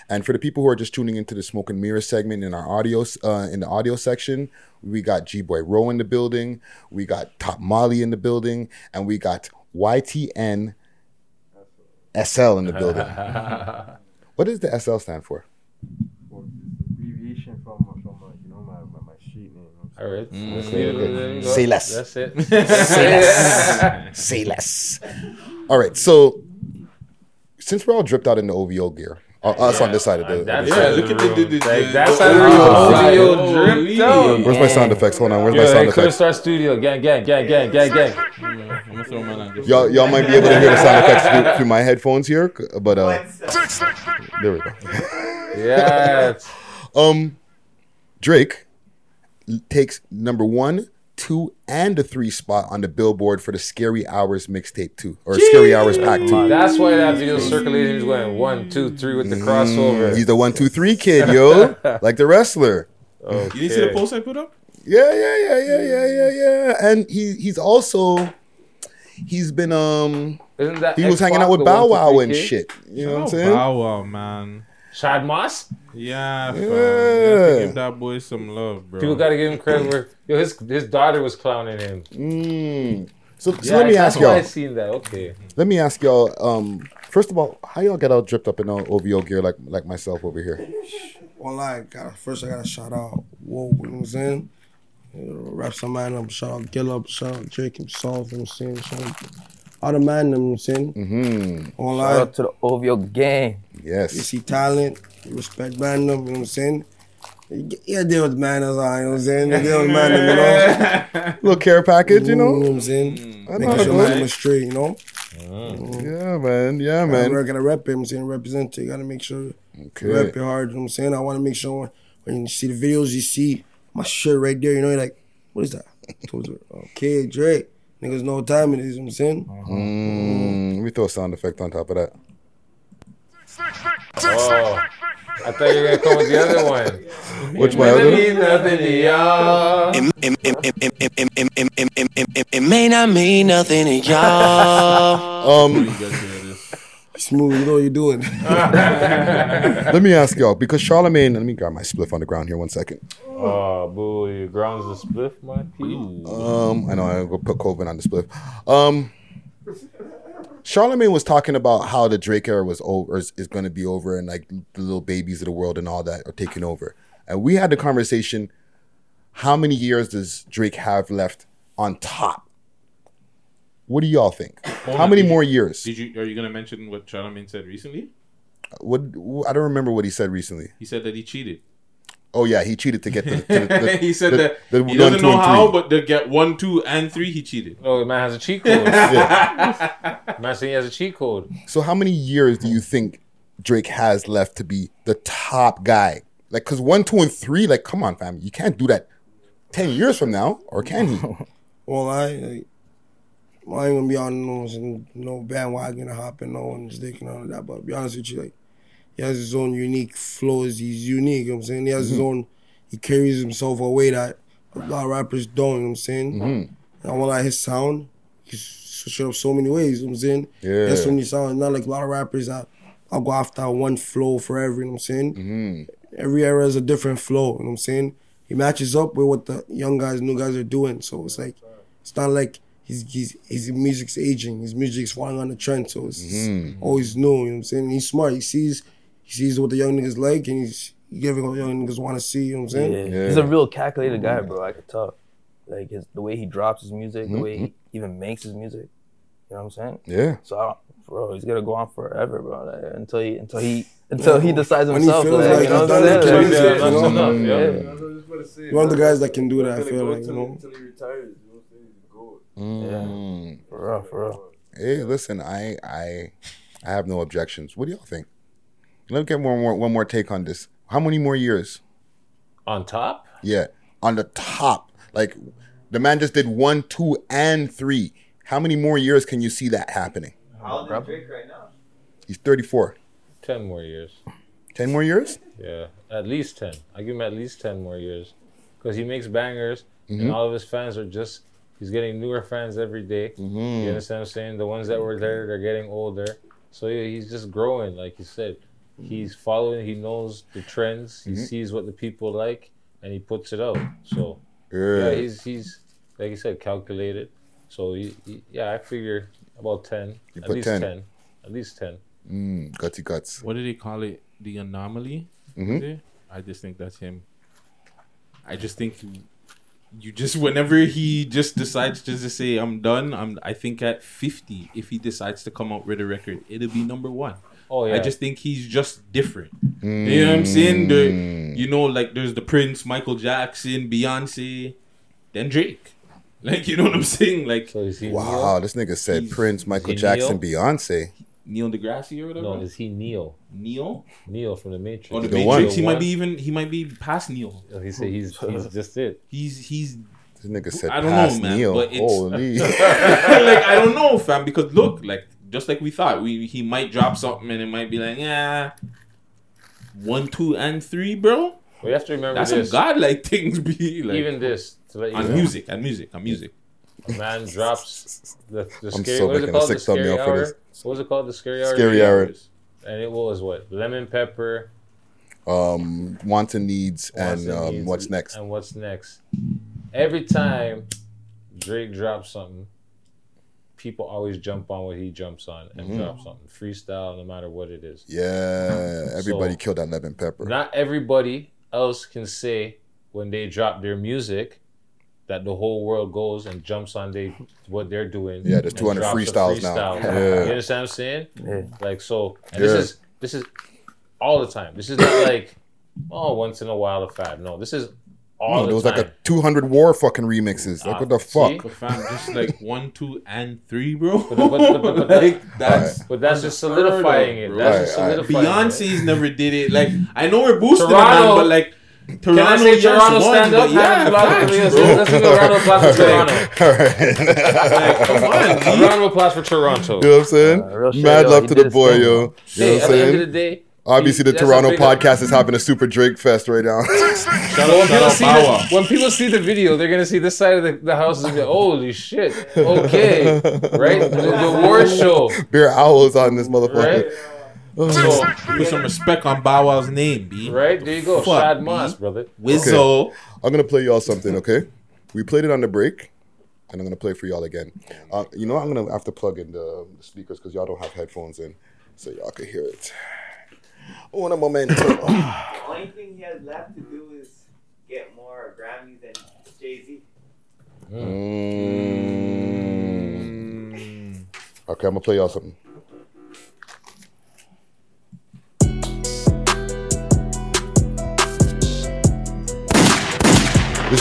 And for the people who are just tuning into the Smoke and Mirrors segment in our audio, uh, in the audio section, we got G Boy Row in the building, we got Top Molly in the building, and we got YTN SL in the building. what does the SL stand for? abbreviation from from uh, you know my, my, my street name. All right. Mm, okay, okay. there you go. Say less. That's it. Say less. Say less. All right. So since we're all dripped out in the OVO gear, uh, us on this side of the. That's the- how look at the, the, the, Like, that's the how the OVO OVO dripped out. Where's my sound effects? Hold on. Where's Yo, my sound hey, Clear effects? Star Studio, gang, gang, gang, gang, gang, gang. I'm gonna throw mine on. Y'all, y'all might be able to hear the sound effects through, through my headphones here, but uh, there we go. Yes. um, Drake takes number one, two, and the three spot on the Billboard for the Scary Hours mixtape two or Scary Hours Pack two. That's why that video circulating is going one, two, three with the crossover. Mm, he's the one, two, three kid, yo, like the wrestler. You didn't see the post I put up? Yeah, yeah, yeah, yeah, yeah, yeah, yeah. And he he's also he's been um Isn't that he was hanging out with Bow Wow and kid? shit. You know what I'm saying? Bow Wow, man. Shad Moss? Yeah, fam. Yeah. You have to give that boy some love, bro. People got to give him credit where yo, his his daughter was clowning him. Mm. So, so Yeah, let me that's ask why I y'all. seen that. Okay. Let me ask y'all. Um, first of all, how y'all get all dripped up in all OVO gear like like myself over here? Well, I got first I gotta shout out Whoa, you know what I'm saying? You know, rap some man up, shout out Gillop, shout out Drake himself, you know what I'm saying? Shout out all the man, you I'm saying? Mm-hmm. Online. Shout out to the OVO gang. Yes. You see talent, you respect man them, you know what I'm saying? You get- You deal with man as I, you know what I'm saying? You deal with man them, you know? Little care package, you know. You know what I'm saying? I know Making how sure it man goes. them is straight, you know? Yeah, man. Yeah, man. We're gonna rep him, saying represent it. You gotta make sure Okay. you rep it hard. You know what I'm saying? I wanna make sure when, when you see the videos, you see my shirt right there, you know, you're like, what is that? Okay, Drake. Niggas know what time it is, you know what I'm saying? Mm-hmm. Mm-hmm. We throw sound effect on top of that. I thought you were gonna come with the other one. Which one? It nothing to y'all. It may not mean nothing to y'all. Smooth, you know what you're doing. let me ask y'all because Charlamagne. Let me grab my spliff on the ground here one second. Oh, boo! Your grounds the spliff, my P. Um, I know I'm going to put Coven on the spliff. Um, Charlamagne was talking about how the Drake era was over, is, is going to be over, and like the little babies of the world and all that are taking over. And we had the conversation: How many years does Drake have left on top? What do y'all think? Hold how on, many did you- more years? Did you are you gonna mention what Charlamagne said recently? What I don't remember what he said recently. He said that he cheated. Oh yeah, he cheated to get the. to the- the- he said the- that the he one, doesn't two, know and how, three. but to get one, two, and three, he cheated. Oh, the man has a cheat code. Yeah. Man saying he has a cheat code. So how many years do you think Drake has left to be the top guy? Like, cause one, two, and three. Like, come on, fam, you can't do that ten years from now, or can he? Well, I, like, I ain't gonna be on no, no bandwagon or hopping no one's dick and all of that. But be honest with you, like he has his own unique flows. He's unique. You know what I'm saying he has his Mhm. own. He carries himself a way that a lot of rappers don't. You know what I'm saying. Mhm. And I want like his sound. He's switched up so many ways. You know what I'm saying. Yeah. That's so many sounds. Not like a lot of rappers that I'll go after one flow forever. You know what I'm saying. Mm-hmm. Every era is a different flow. You know what I'm saying. He matches up with what the young guys, new guys are doing. So it's like it's not like his his his music's aging. His music's falling on the trend. So it's, it's Mhm. always new. You know what I'm saying. he's smart. He sees he sees what the young niggas like, and he's giving what young niggas want to see. You know what I'm Yeah. saying. He's a real calculated guy, bro. I could tell. Like his, the way he drops his music, the way he even makes his music. You know what I'm saying? Yeah. So, I don't, bro, he's gonna go on forever, bro. like, until he, until he, until he Yeah. decides When he himself. feels like, like you know he's what I'm done saying? with his Like, music, you know? yeah. You're one of the guys that can do that. I feel like you know. Mm. For real, for real. Hey, listen, I I I have no objections. What do y'all think? Let me get one more one more take on this. How many more years? On top? Yeah, on the top. Like the man just did one, two, and three. How many more years can you see that happening? How old is Drake right now? He's 34. Ten more years. 10 more years? Yeah, at least ten. I give him at least ten more years, because he makes bangers, Mhm. and all of his fans are just. He's getting newer fans every day. Mhm. You understand what I'm saying? The ones that were there, they're getting older. So yeah, he's just growing, like you said. He's following. He knows the trends. He Mhm. sees what the people like, and he puts it out. So Yeah. yeah, he's he's like you said, calculated. So he, he, yeah, I figure about ten. You at put least 10. ten. At least ten. Mm, gutsy guts. What did he call it? The anomaly. Mhm. I just think that's him. I just think you just whenever he just decides to just say I'm done. I'm. I think at 50, if he decides to come out with a record, it'll be number one. Oh, yeah. I just think he's just different. You know what I'm saying? Mm. The, you know, like there's the Prince, Michael Jackson, Beyonce, then Drake. Like you know what I'm saying? Like Wow, this nigga said Prince, Michael Jackson, Neo? Beyonce. Neil deGrasse or whatever. No, is he Neil? Neil? Neil from the Matrix. Oh, the, The Matrix. one. He might be even. He might be past Neil. Oh, He said he's he's just it. He's he's. This nigga said I don't past know, man. Neo. But it's Holy. like I don't know, fam. Because look, like just like we thought, we he might drop something and it might be like, yeah, one, two, and three, bro. We have to remember That's this. some godlike things. Be like Even this to let you on know. music and music on music. A man drops the, the I'm scary. so what is making it a called? sick The scary thumbnail for hour. What was it called? The scary hour. Scary hour. And it was what? Lemon pepper. Um, wants and needs Wants and um, Needs, what's next? And what's next? Every time Drake drops something, people always jump on what he jumps on and Mhm. drop something freestyle, no matter what it is. Yeah, everybody So- killed that lemon pepper. Not everybody else can say when they drop their music that the whole world goes and jumps on they what they're doing. Yeah, there's 200 drops a freestyles now. Yeah. You understand what I'm saying? Yeah. Like so, and Yeah. this is this is all the time. This is not like oh once in a while a fad. No, this is all No, the there was time. like a 200 war fucking remixes. Like, Ah, what the see? fuck? But fam, just like one, two, and three, bro. But, but, but, but, but, like that's but that's just solidifying it. bro. That's just Alright, alright. solidifying it. Beyonce's never did it. Like I know we're boosting Toronto- them, but like Toronto, Can I say Toronto stand but up? Yeah, Round of applause. facts, Let's- let's give a round of applause for Toronto. All right. Like, come on, A G. round of applause for Toronto. You know what I'm saying? Uh, shit, Mad yo, love to the boy, thing, yo. bro. You know what I'm the end of saying? the day, Obviously, the Toronto big- podcast is having a super Drake fest right now. Shout when out, shout people, out see the, when people see the video, they're gonna see this side of the, the house and be like, "Holy shit! Okay, right? The, the war show, Beer Owls on this motherfucker. right? So put some respect on Bow Wow's name, B. Right there you go, Fuck, Shad B. Moss, brother. Wizzo. I'm gonna play y'all something, okay? We played it on the break. and I'm gonna play for y'all again. Uh, you know, I'm gonna have to plug in the, the speakers because y'all don't have headphones in, so y'all can hear it. Un momento. The only thing he has left to do is get more Grammys than Jay Z. Mm. Okay, I'm gonna play y'all something.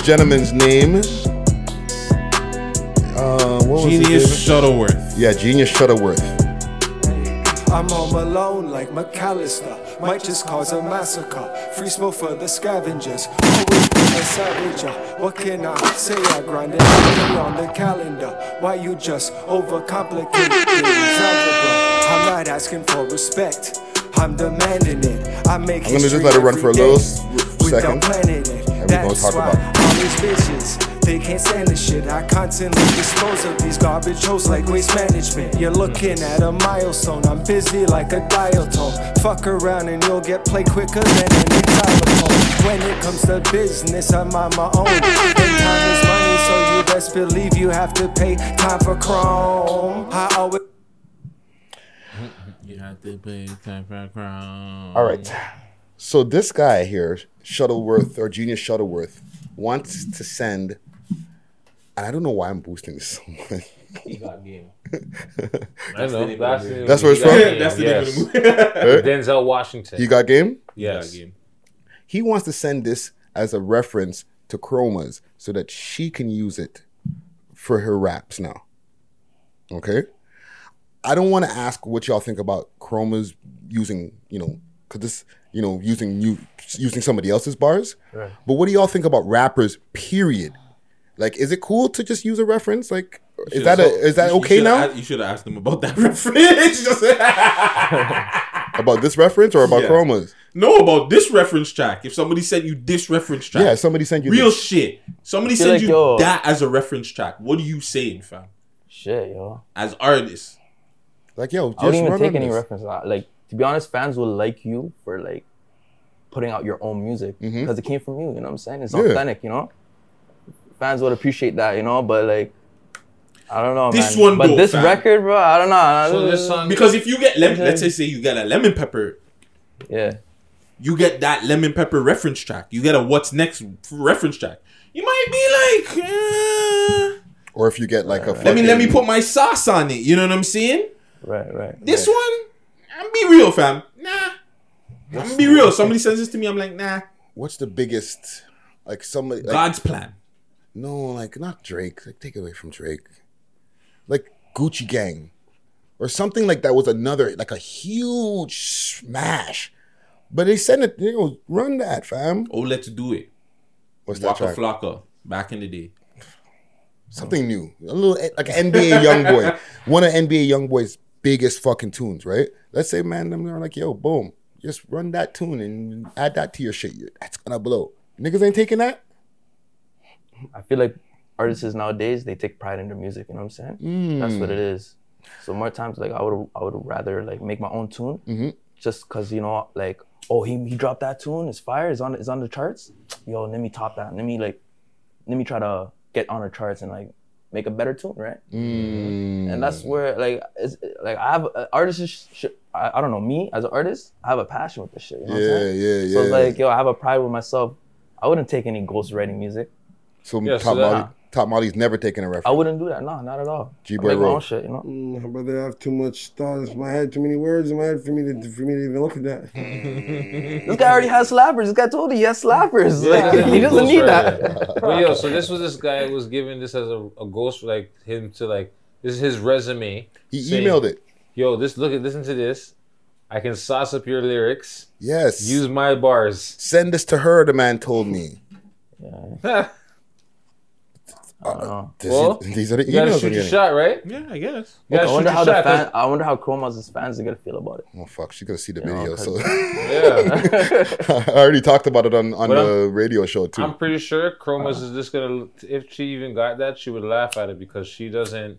Gentleman's name, uh, what was his Genius name? Shuttleworth. Yeah, Genius Shuttleworth. I'm home alone like McCallister. Might just cause a massacre. Free smoke for the scavengers. Always been a savage. uh, What can I say? I grind it on the calendar. Why you just overcomplicate things? I'm not asking for respect. I'm demanding it. I make I'm gonna just let it run for a little day s- without second, planning we gonna That's talk why about. all these bitches, they can't stand this shit. I constantly dispose of these garbage hoes like waste management. You're looking at a milestone. I'm busy like a dial tone. Fuck around and you'll get played quicker than any telephone. When it comes to business, I'm on my own. And time is money, so you best believe you have to pay time for chrome. I always You have to pay time for a crown. All right. So this guy here, Shuttleworth or Genius Shuttleworth, wants to send, and I don't know why I'm boosting this so much. He got game. I know. That's, the- That's where it's from? game, That's the name of the yes. movie. Denzel Washington. You got game? Yes. game. He wants to send this as a reference to Chromas so that she can use it for her raps now. Okay? I don't want to ask what y'all think about Chromas using, you know, cause this, you know, using you using somebody else's bars. Right. But what do y'all think about rappers? Period. Like, is it cool to just use a reference? Like, is that a, is that You- you okay shoulda now? asked- you should have asked them about that reference. About this reference or about Yeah. Chromas? no, about this reference track. If somebody sent you this reference track, Yeah, somebody sent you real this. shit. Somebody sent like, you yo- that as a reference track. What are you saying, fam? Shit, yo. As artists, Like, yo, I just wouldn't even take any this. reference. Like to be honest, fans will like you for like putting out your own music because it came from you. You know what I'm saying? It's Mm-hmm. Yeah. authentic. You know, fans would appreciate that. You know, but like. I don't know, This man. one but though, this fam. record, bro, I don't know. So this song, because if you get lemon, Okay. let's say say you get a lemon pepper, yeah, you get that lemon pepper reference track. You get a what's next reference track. You might be like, eh, Or if you get like a let me let me put my sauce on it. You know what I'm saying? right, right. This one, I'm be real, fam. Nah, I'm gonna be real. Somebody says this to me, I'm like, nah. What's the biggest, like somebody like, God's plan. No, like not Drake. Like take it away from Drake. Like Gucci Gang, or something like that was another like a huge smash. But they said it. You know, run that, fam. Oh, let's do it. What's that Waka? Flocka back in the day. Something new. A little like an NBA YoungBoy. One of NBA YoungBoy's biggest fucking tunes, right? Let's say, man, them are like, yo, boom, just run that tune and add that to your shit. That's gonna blow. Niggas ain't taking that. I feel like artists nowadays they take pride in their music. You know what I'm saying? That's what it is. So more times, like I would, I would rather like make my own tune, Mm-hmm. just cause you know, like, oh, he he dropped that tune, it's fire, it's on, it's on the charts. Yo, let me top that. Let me like, let me try to get on the charts and like make a better tune, right? Mm. And that's where like, it's like I have uh, artists. Sh- sh- I, I don't know me as an artist. I have a passion with this shit. You know what I'm Yeah, yeah, So it's like, yo, I have a pride with myself. I wouldn't take any ghostwriting music. So Yeah, Top so that- Molly, Top Molly's never taken a reference. I wouldn't do that. No, not at all. I G-Boy make my Road. own shit, you know. Mm, I'd rather have too much thoughts in my head, too many words in my head for me to for me to even look at that. This guy already has slappers. This guy told you he has slappers. Yeah, Like, he doesn't need that. Ghostwriter. but yo, so this was this guy was giving this as a, a ghost, like him to like this is his resume. He saying, emailed it. Yo, this look at listen to this. I can sauce up your lyrics. Yes. Use my bars. Send this to her. The man told me. This- uh, well, these are the you gotta emails shoot we're your shot, right? Yeah, I guess. You gotta I wonder shoot how your the shot, fan. 'cause- I wonder how Chroma's fans are gonna feel about it. Oh fuck, she's gonna see the You know, So Yeah. I already talked about it on on But the radio show too. I'm pretty sure Chromas uh-huh. is just gonna. If she even got that, she would laugh at it because she doesn't.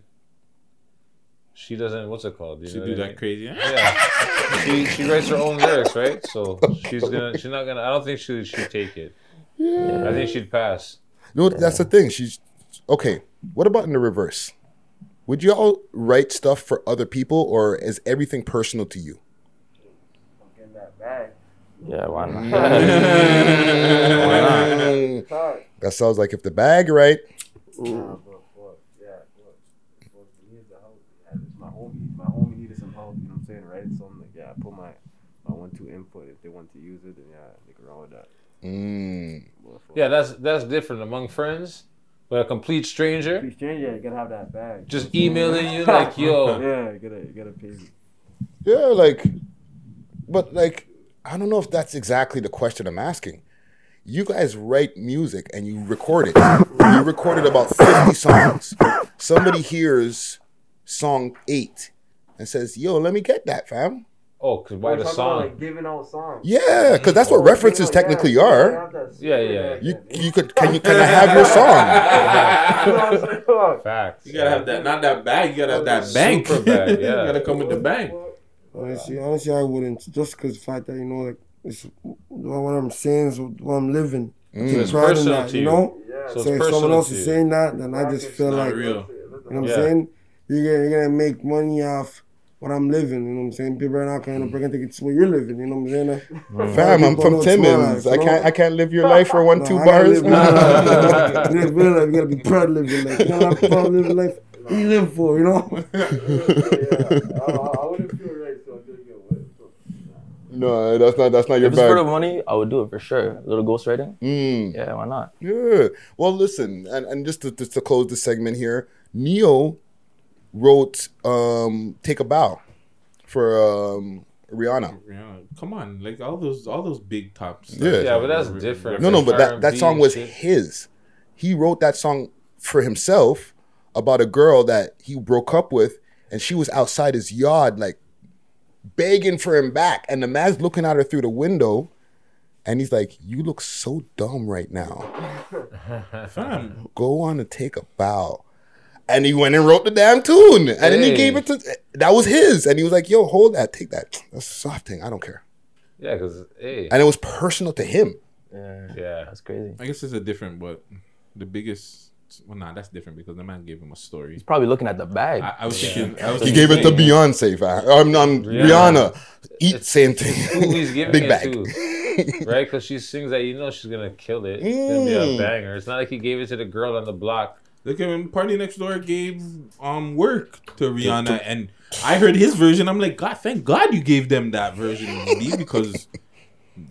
She doesn't. What's it called? You She know do what I that mean? crazy. Yeah. she she writes her own lyrics, right? So she's gonna. She's not gonna. I don't think she she'd take it. Yeah. I think she'd pass. No, that's the thing. She's okay. What about in the reverse? Would y'all write stuff for other people, or is everything personal to you? Yeah, why not? Why not? That sounds like if the bag right. It's my homie, my homie needed some help, you know what I'm saying, right? So I'm like, yeah, I put my, my one two input. If they want to use it, then yeah, they can run with that. Mm. Yeah, that's that's different among friends. But a complete stranger, Complete stranger, you gotta have that bag. Just emailing you like, yo. yeah, you gotta, you gotta pay me. Yeah, like, but like, I don't know if that's exactly the question I'm asking. You guys write music and you record it. You recorded about 50 songs. Somebody hears song eight and says, Yo, let me get that, fam. Oh, cause why We're the song? About, like giving out songs. Yeah, because that's what references technically are. Yeah, yeah. You, you could can you can I have your song? Facts. You gotta have that, not that bag. You gotta have that bank. Super bag, you gotta come with the bank. Honestly, honestly, I wouldn't. Just because the fact that you know, like, it's what I'm saying is what I'm living. Mm. Take So it's pride in personal that, to you you. know. Yeah. So, So it's if someone personal else to is you. saying that, then I just feel not like, real. you know what I'm Yeah. saying? You're gonna, you're gonna make money off what I'm living. You know what I'm saying? People are not gonna, they're gonna think it's what you're living. You know what I'm saying? Mm. Fam, I'm from Timmins. life, I can't? I can't live your life for one No, two I bars. live my life. You live real life. You gotta be proud living life. You gotta not proud living life. What you live for, you know? I wouldn't feel right, so I didn't get wet. No, that's not that's not your If it's for the money, I would do it for sure. A little ghostwriting. Mm. Yeah, why not? Yeah. Well, listen, and, and just to, just to close the segment here, Ne-Yo wrote um, "Take a Bow" for um, Rihanna. Yeah, come on, like all those, all those big tops. Yeah. Yeah, but that's different. No, no, but that, that song was his. He wrote that song for himself about a girl that he broke up with, and she was outside his yard, like begging for him back. And the man's looking at her through the window, and he's like, "You look so dumb right now. Fam. Go on and take a bow." And he went and wrote the damn tune, and then he gave it to. That was his, and he was like, "Yo, hold that, take that. That's a soft thing. I don't care." Yeah, because hey, And it was personal to him. Yeah, yeah, that's crazy. I guess it's a different, but the biggest. Well, nah, that's different because the man gave him a story. He's probably looking at the bag. I, I was thinking. I was He gave it to. Beyonce, fam. I'm, I'm Rihanna. Eat same thing. he's giving Big it bag. to, right? Because she sings that you know she's gonna kill it. It's gonna be a Mm. banger. It's not like he gave it to the girl on the block. Look at him. PartyNextDoor gave um work to Rihanna, and I heard his version. I'm like, God, thank God you gave them that version, B, because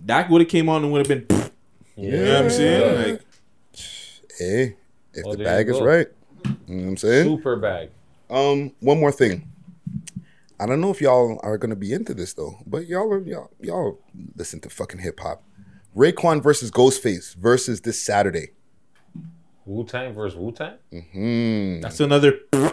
that would have came on and would have been. You know what I'm saying? Like, Hey, if Well, the bag is right. You know what I'm saying? Super bag. Um, one more thing. I don't know if y'all are gonna be into this though, but y'all are y'all y'all listen to fucking hip hop. Raekwon versus Ghostface versus this Saturday. Wu Tang versus Wu Tang. Hmm. That's another.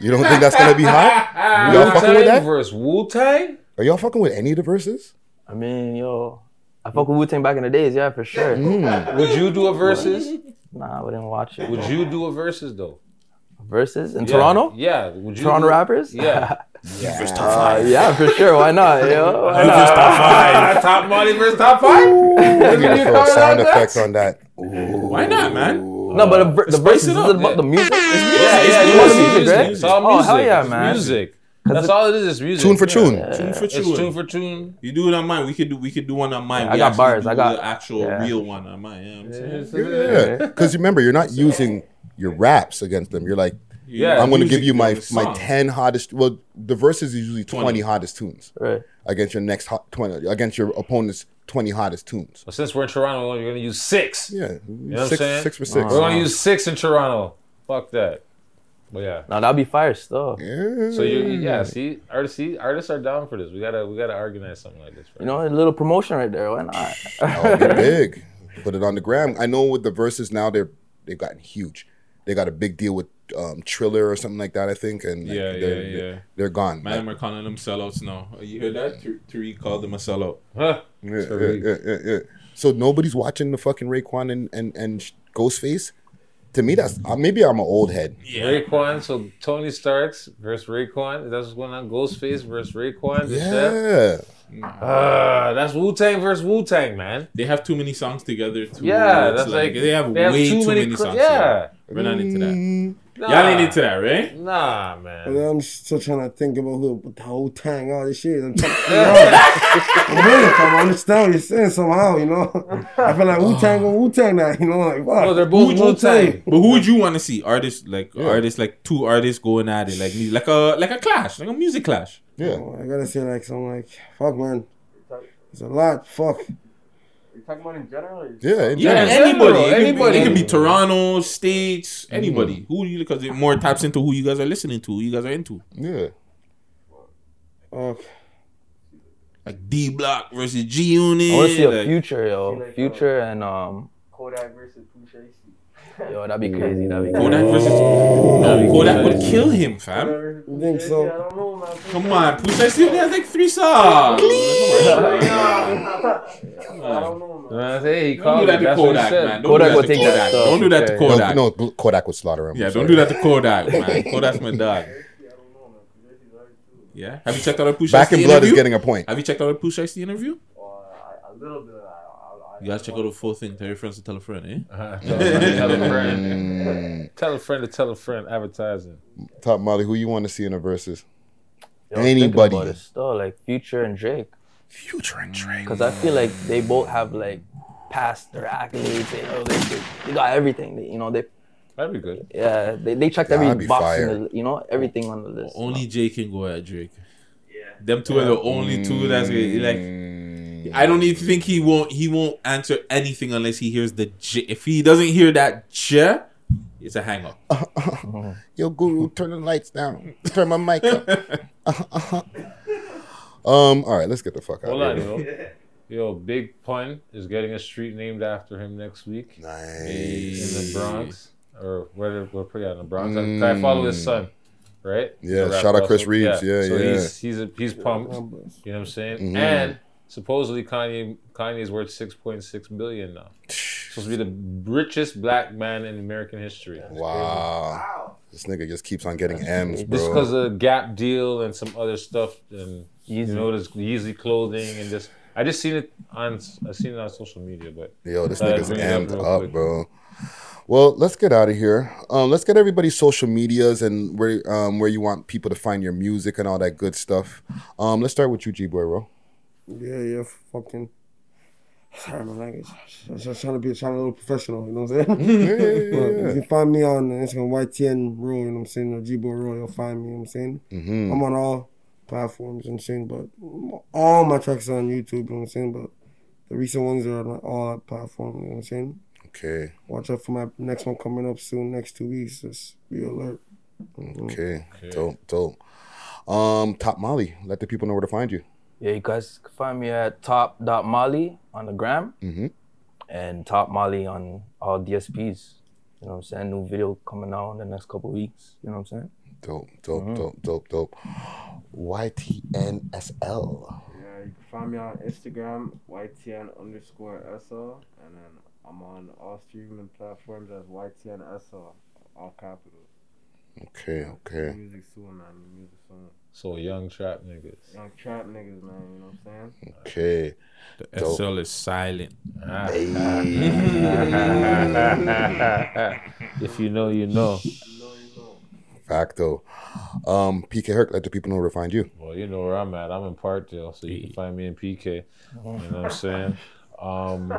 You don't think that's gonna be hot? y'all fucking with that? versus Wu Tang. Are y'all fucking with any of the verses? I mean, yo, I fuck with Wu Tang back in the days, yeah, for sure. Mm. Would you do a versus? Nah, I wouldn't watch it. Would you do a versus though? Versus in Yeah. Toronto? Yeah. Would you Toronto do- rappers? Yeah. Versus top uh, five. yeah, for sure. Why not? Yo, why Versus not? top five. top money versus top five. I need to you throw a sound like effect on that. Why not, man? No, but the, ver- the Spice verses it is about Yeah. the music? Yeah, It's yeah, it's yeah, about the music, music, right? It's all Oh, hell yeah, It's man. Music. 'Cause That's it- all it is. Is music. Tune for tune. Tune for It's tune. tune for tune. You do it on mine. We could do. We could do one on mine. Yeah, I got bars. do I got- the actual yeah. real one on mine. You know what Yeah, because remember, you're not using your raps against them. You're like, Yeah, I'm going to give you my my ten hottest. Well, the verses is usually 20, 20. hottest tunes Right. against your next hot twenty against your opponent's twenty hottest tunes. But since we're in Toronto, we're gonna use six. Yeah, You know what I'm six, saying? six for six. We're gonna use six in Toronto. Fuck that. But yeah. No, that'd be fire still. Yeah. So you yeah, see artists see artists are down for this. We gotta we gotta organize something like this. You know, a little promotion right there. Why not? Oh, big. Put it on the gram. I know with the verses now they're they've gotten huge. They got a big deal with um, Triller or something like that, I think, and like, Yeah, they're, yeah, they're, yeah. they're gone. Man, we're calling them sellouts now. You hear that? Tariq- Tariq called them a sellout. Huh? Yeah, yeah, yeah, yeah, yeah. So nobody's watching the fucking Raekwon and and, and Ghostface. To me, that's uh, maybe I'm an old head. Raekwon, so Tony Starks versus Raekwon. That's what's going on. Ghostface versus Raekwon. Yeah. Uh, that's Wu Tang versus Wu Tang, man. They have too many songs together. Too. Yeah, that's like- they have they have way too too many many, cl- songs. yeah. We're not into that. Nah. Y'all ain't into that, right? Nah, But man. then I'm still trying to think about who what the whole tang, all this shit. I'm trying to figure out. I'm waiting for I understand what you're saying somehow, you know. I feel like Wu Tang and Wu Tang now, you know, like wow. No, they're both Who would you Wu-Tang. But who would you want to see? Artists like artists like two artists going at it, like like a like a clash, like a music clash. Oh, I gotta say like something like fuck man. It's a lot. Fuck. You talking about in general? Or Yeah, in Yeah, general. anybody, general, anybody. It could be. Toronto, States, mm-hmm. anybody. Who you because it more taps into who you guys are listening to, who you guys are into. Yeah. Okay. Uh, like D Block versus G Unit. I want to see a like, future, yo. like, uh, Future and um, Kodak versus Pusha T. yo, that'd be crazy. That'd be Kodak crazy. versus no, Kodak would kill him, fam. You think so? I don't know, man. Come on, Pusha T only has like three songs. I don't know, man. Hey, he Don't do that to what he Kodak, said. man. Don't Kodak do will that to take that Kodak. Don't do that to Kodak. No, no, Kodak would slaughter him. Yeah, don't do that to Kodak, man. Kodak's my dog. Yeah. Have you checked out a Pusha Back in Blood is getting a point. Have you checked out a Pusha T interview? A little bit. I, I, You gotta check out the full thing. Tell your friends to tell a friend, eh? Uh-huh. Tell a friend, tell a friend. Tell a friend to tell a friend. Advertising. Top Molly, who you want to see in the verses? Yo, I was Anybody. about it Still, like Future and Drake. Future and Drake. Because I feel like they both have like passed their accolades. You know, they, they, they got everything. They, you know, they That'd be good. yeah, they, they checked That'd every be box fire. in the, you know, everything on the list. you Only know. Jay can go at Drake. Yeah. Them two are the only two that's gonna- like. I don't even think he won't. He won't answer anything unless he hears the J. If he doesn't hear that J, it's a hang up. Yo, Guru, turn the lights down. Turn my mic up. um. All right, let's get the fuck out Hold of on, here. yo. Yo, Big Pun is getting a street named after him next week. Nice. In the Bronx. Or where, where, where in the Bronx? I, I follow his son, right? Yeah, shout out Chris. Rivers. Yeah, so yeah. He's, he's, a, he's pumped. You know what I'm saying? Mhm. And supposedly Kanye Kanye's worth 6.6 billion now. Supposed to be the richest black man in American history. Wow. wow. This nigga just keeps on getting M's, bro. Just because of the Gap deal and some other stuff, and you know, this Yeezy clothing and just. I just seen it on. I seen it on social media, but Yo, this thought I'd nigga's amped real up, quick. bro. Well, let's get out of here. Um, let's get everybody's social medias and where um where you want people to find your music and all that good stuff. Um, let's start with you, G Boy, bro. Yeah, yeah, fucking. Sorry, my language. I was just trying to be trying to be a little professional, you know what I'm saying? Yeah, yeah, yeah, You can find me on Instagram, YTN Row, you know what I'm saying? Or G-Boy Row, you'll find me, you know what I'm saying? Mhm. I'm on all platforms, you know what I'm saying? But all my tracks are on YouTube, you know what I'm saying? But the recent ones are on all platforms, you know what I'm saying? Okay. Watch out for my next one coming up soon, next two weeks. Just be alert. Mhm. Okay. Dope, dope. Um, Top Molly, let the people know where to find you. Yeah, you guys can find me at top.molly on the gram Mm-hmm. and top molly on all DSPs. You know what I'm saying? New video coming out in the next couple weeks. You know what I'm saying? Dope, dope, Mhm. dope, dope, dope. YTNSL. Yeah, you can find me on Instagram, YTN underscore SL, and then I'm on all streaming platforms as YTNSL, all capitals. Okay, okay. Music soon, man. Music soon. So young trap niggas. Young trap niggas, man. You know what I'm saying? Okay. The Dope. SL is silent. if you know, you know. Facto. Um, PK Herc, let the people know where to find you. Well, you know where I'm at. I'm in Parkdale, so you can find me in PK. You know what I'm saying? Um,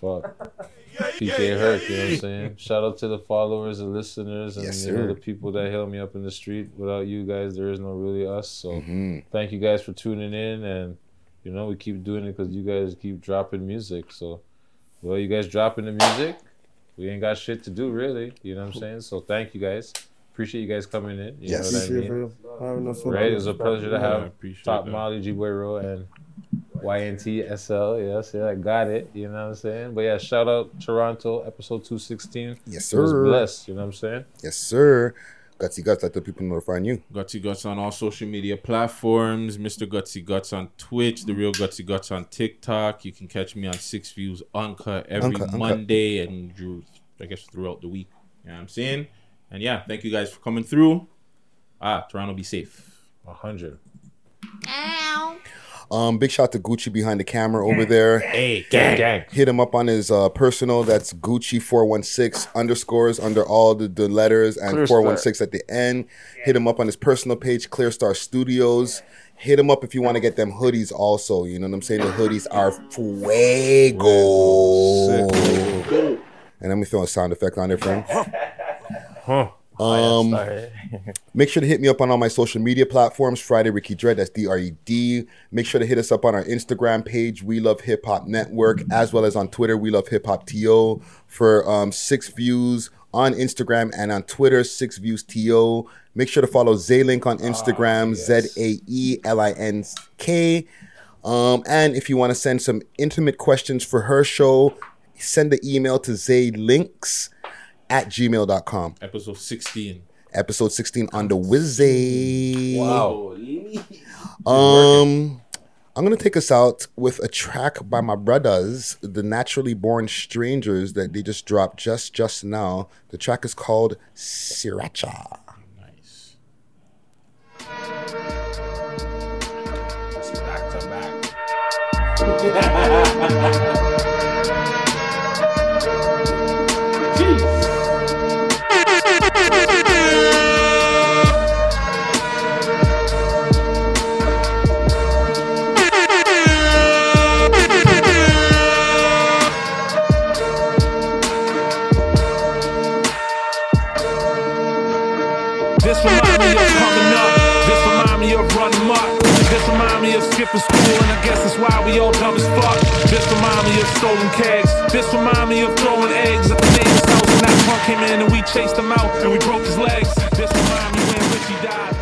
fuck. PK Herc, you know what I'm saying? Shout out to the followers, and listeners, and Yes, you know the people that held me up in the street. Without you guys, there is no really us. So Mhm. thank you guys for tuning in, and you know we keep doing it because you guys keep dropping music. So, well, you guys dropping the music, we ain't got shit to do really. You know what I'm saying? So thank you guys. Appreciate you guys coming in. You Yes. know what I Appreciate mean? you for having us on. Right, it was a pleasure to have Top that. Molly, G Boy and YNTSL. Yes, yeah, I got it. You know what I'm saying? But yeah, shout out Toronto, episode 216. Yes, It was sir. blessed. You know what I'm saying? Yes, sir. Gutsy Guts, let the people know where to find you. Gutsy Guts on all social media platforms. Mr. Gutsy Guts on Twitch. The Real Gutsy Guts on TikTok. You can catch me on Six Views Uncut every Uncut, Uncut. Monday and drew, I guess throughout the week. You know what I'm saying? And yeah, thank you guys for coming through. Ah, Toronto, be safe. 100. Um, big shout to Gucci behind the camera over there. Hey, gang, gang. Hit him up on his uh, personal. That's Gucci four one six underscores under all the, the letters and four one six at the end. Hit him up on his personal page, Clear Star Studios. Hit him up if you want to get them hoodies. Also, you know what I'm saying. The hoodies are fuego. And let me throw a sound effect on there, friend. Huh. Um, sorry. make sure to hit me up on all my social media platforms. Friday Ricky Dred, that's D R E D. Make sure to hit us up on our Instagram page, We Love Hip Hop Network, as well as on Twitter, We Love Hip Hop TO, for um, six views on Instagram and on Twitter, six views TO. Make sure to follow Zaelink on Instagram, Z A E L I N K. Um, and if you want to send some intimate questions for her show, send the email to zaelinks at gmail.com. Episode 16. Episode 16 on the Wizzy. Wow. Um, I'm gonna take us out with a track by my brothers, the Naturally Born Strangers, that they just dropped just just now. The track is called Sriracha. Back to back. of school, and I guess that's why we all dumb as fuck. This remind me of stolen kegs. This remind me of throwing eggs at the neighbor's house, and that punk came in and we chased him out and we broke his legs. This remind me when Richie died.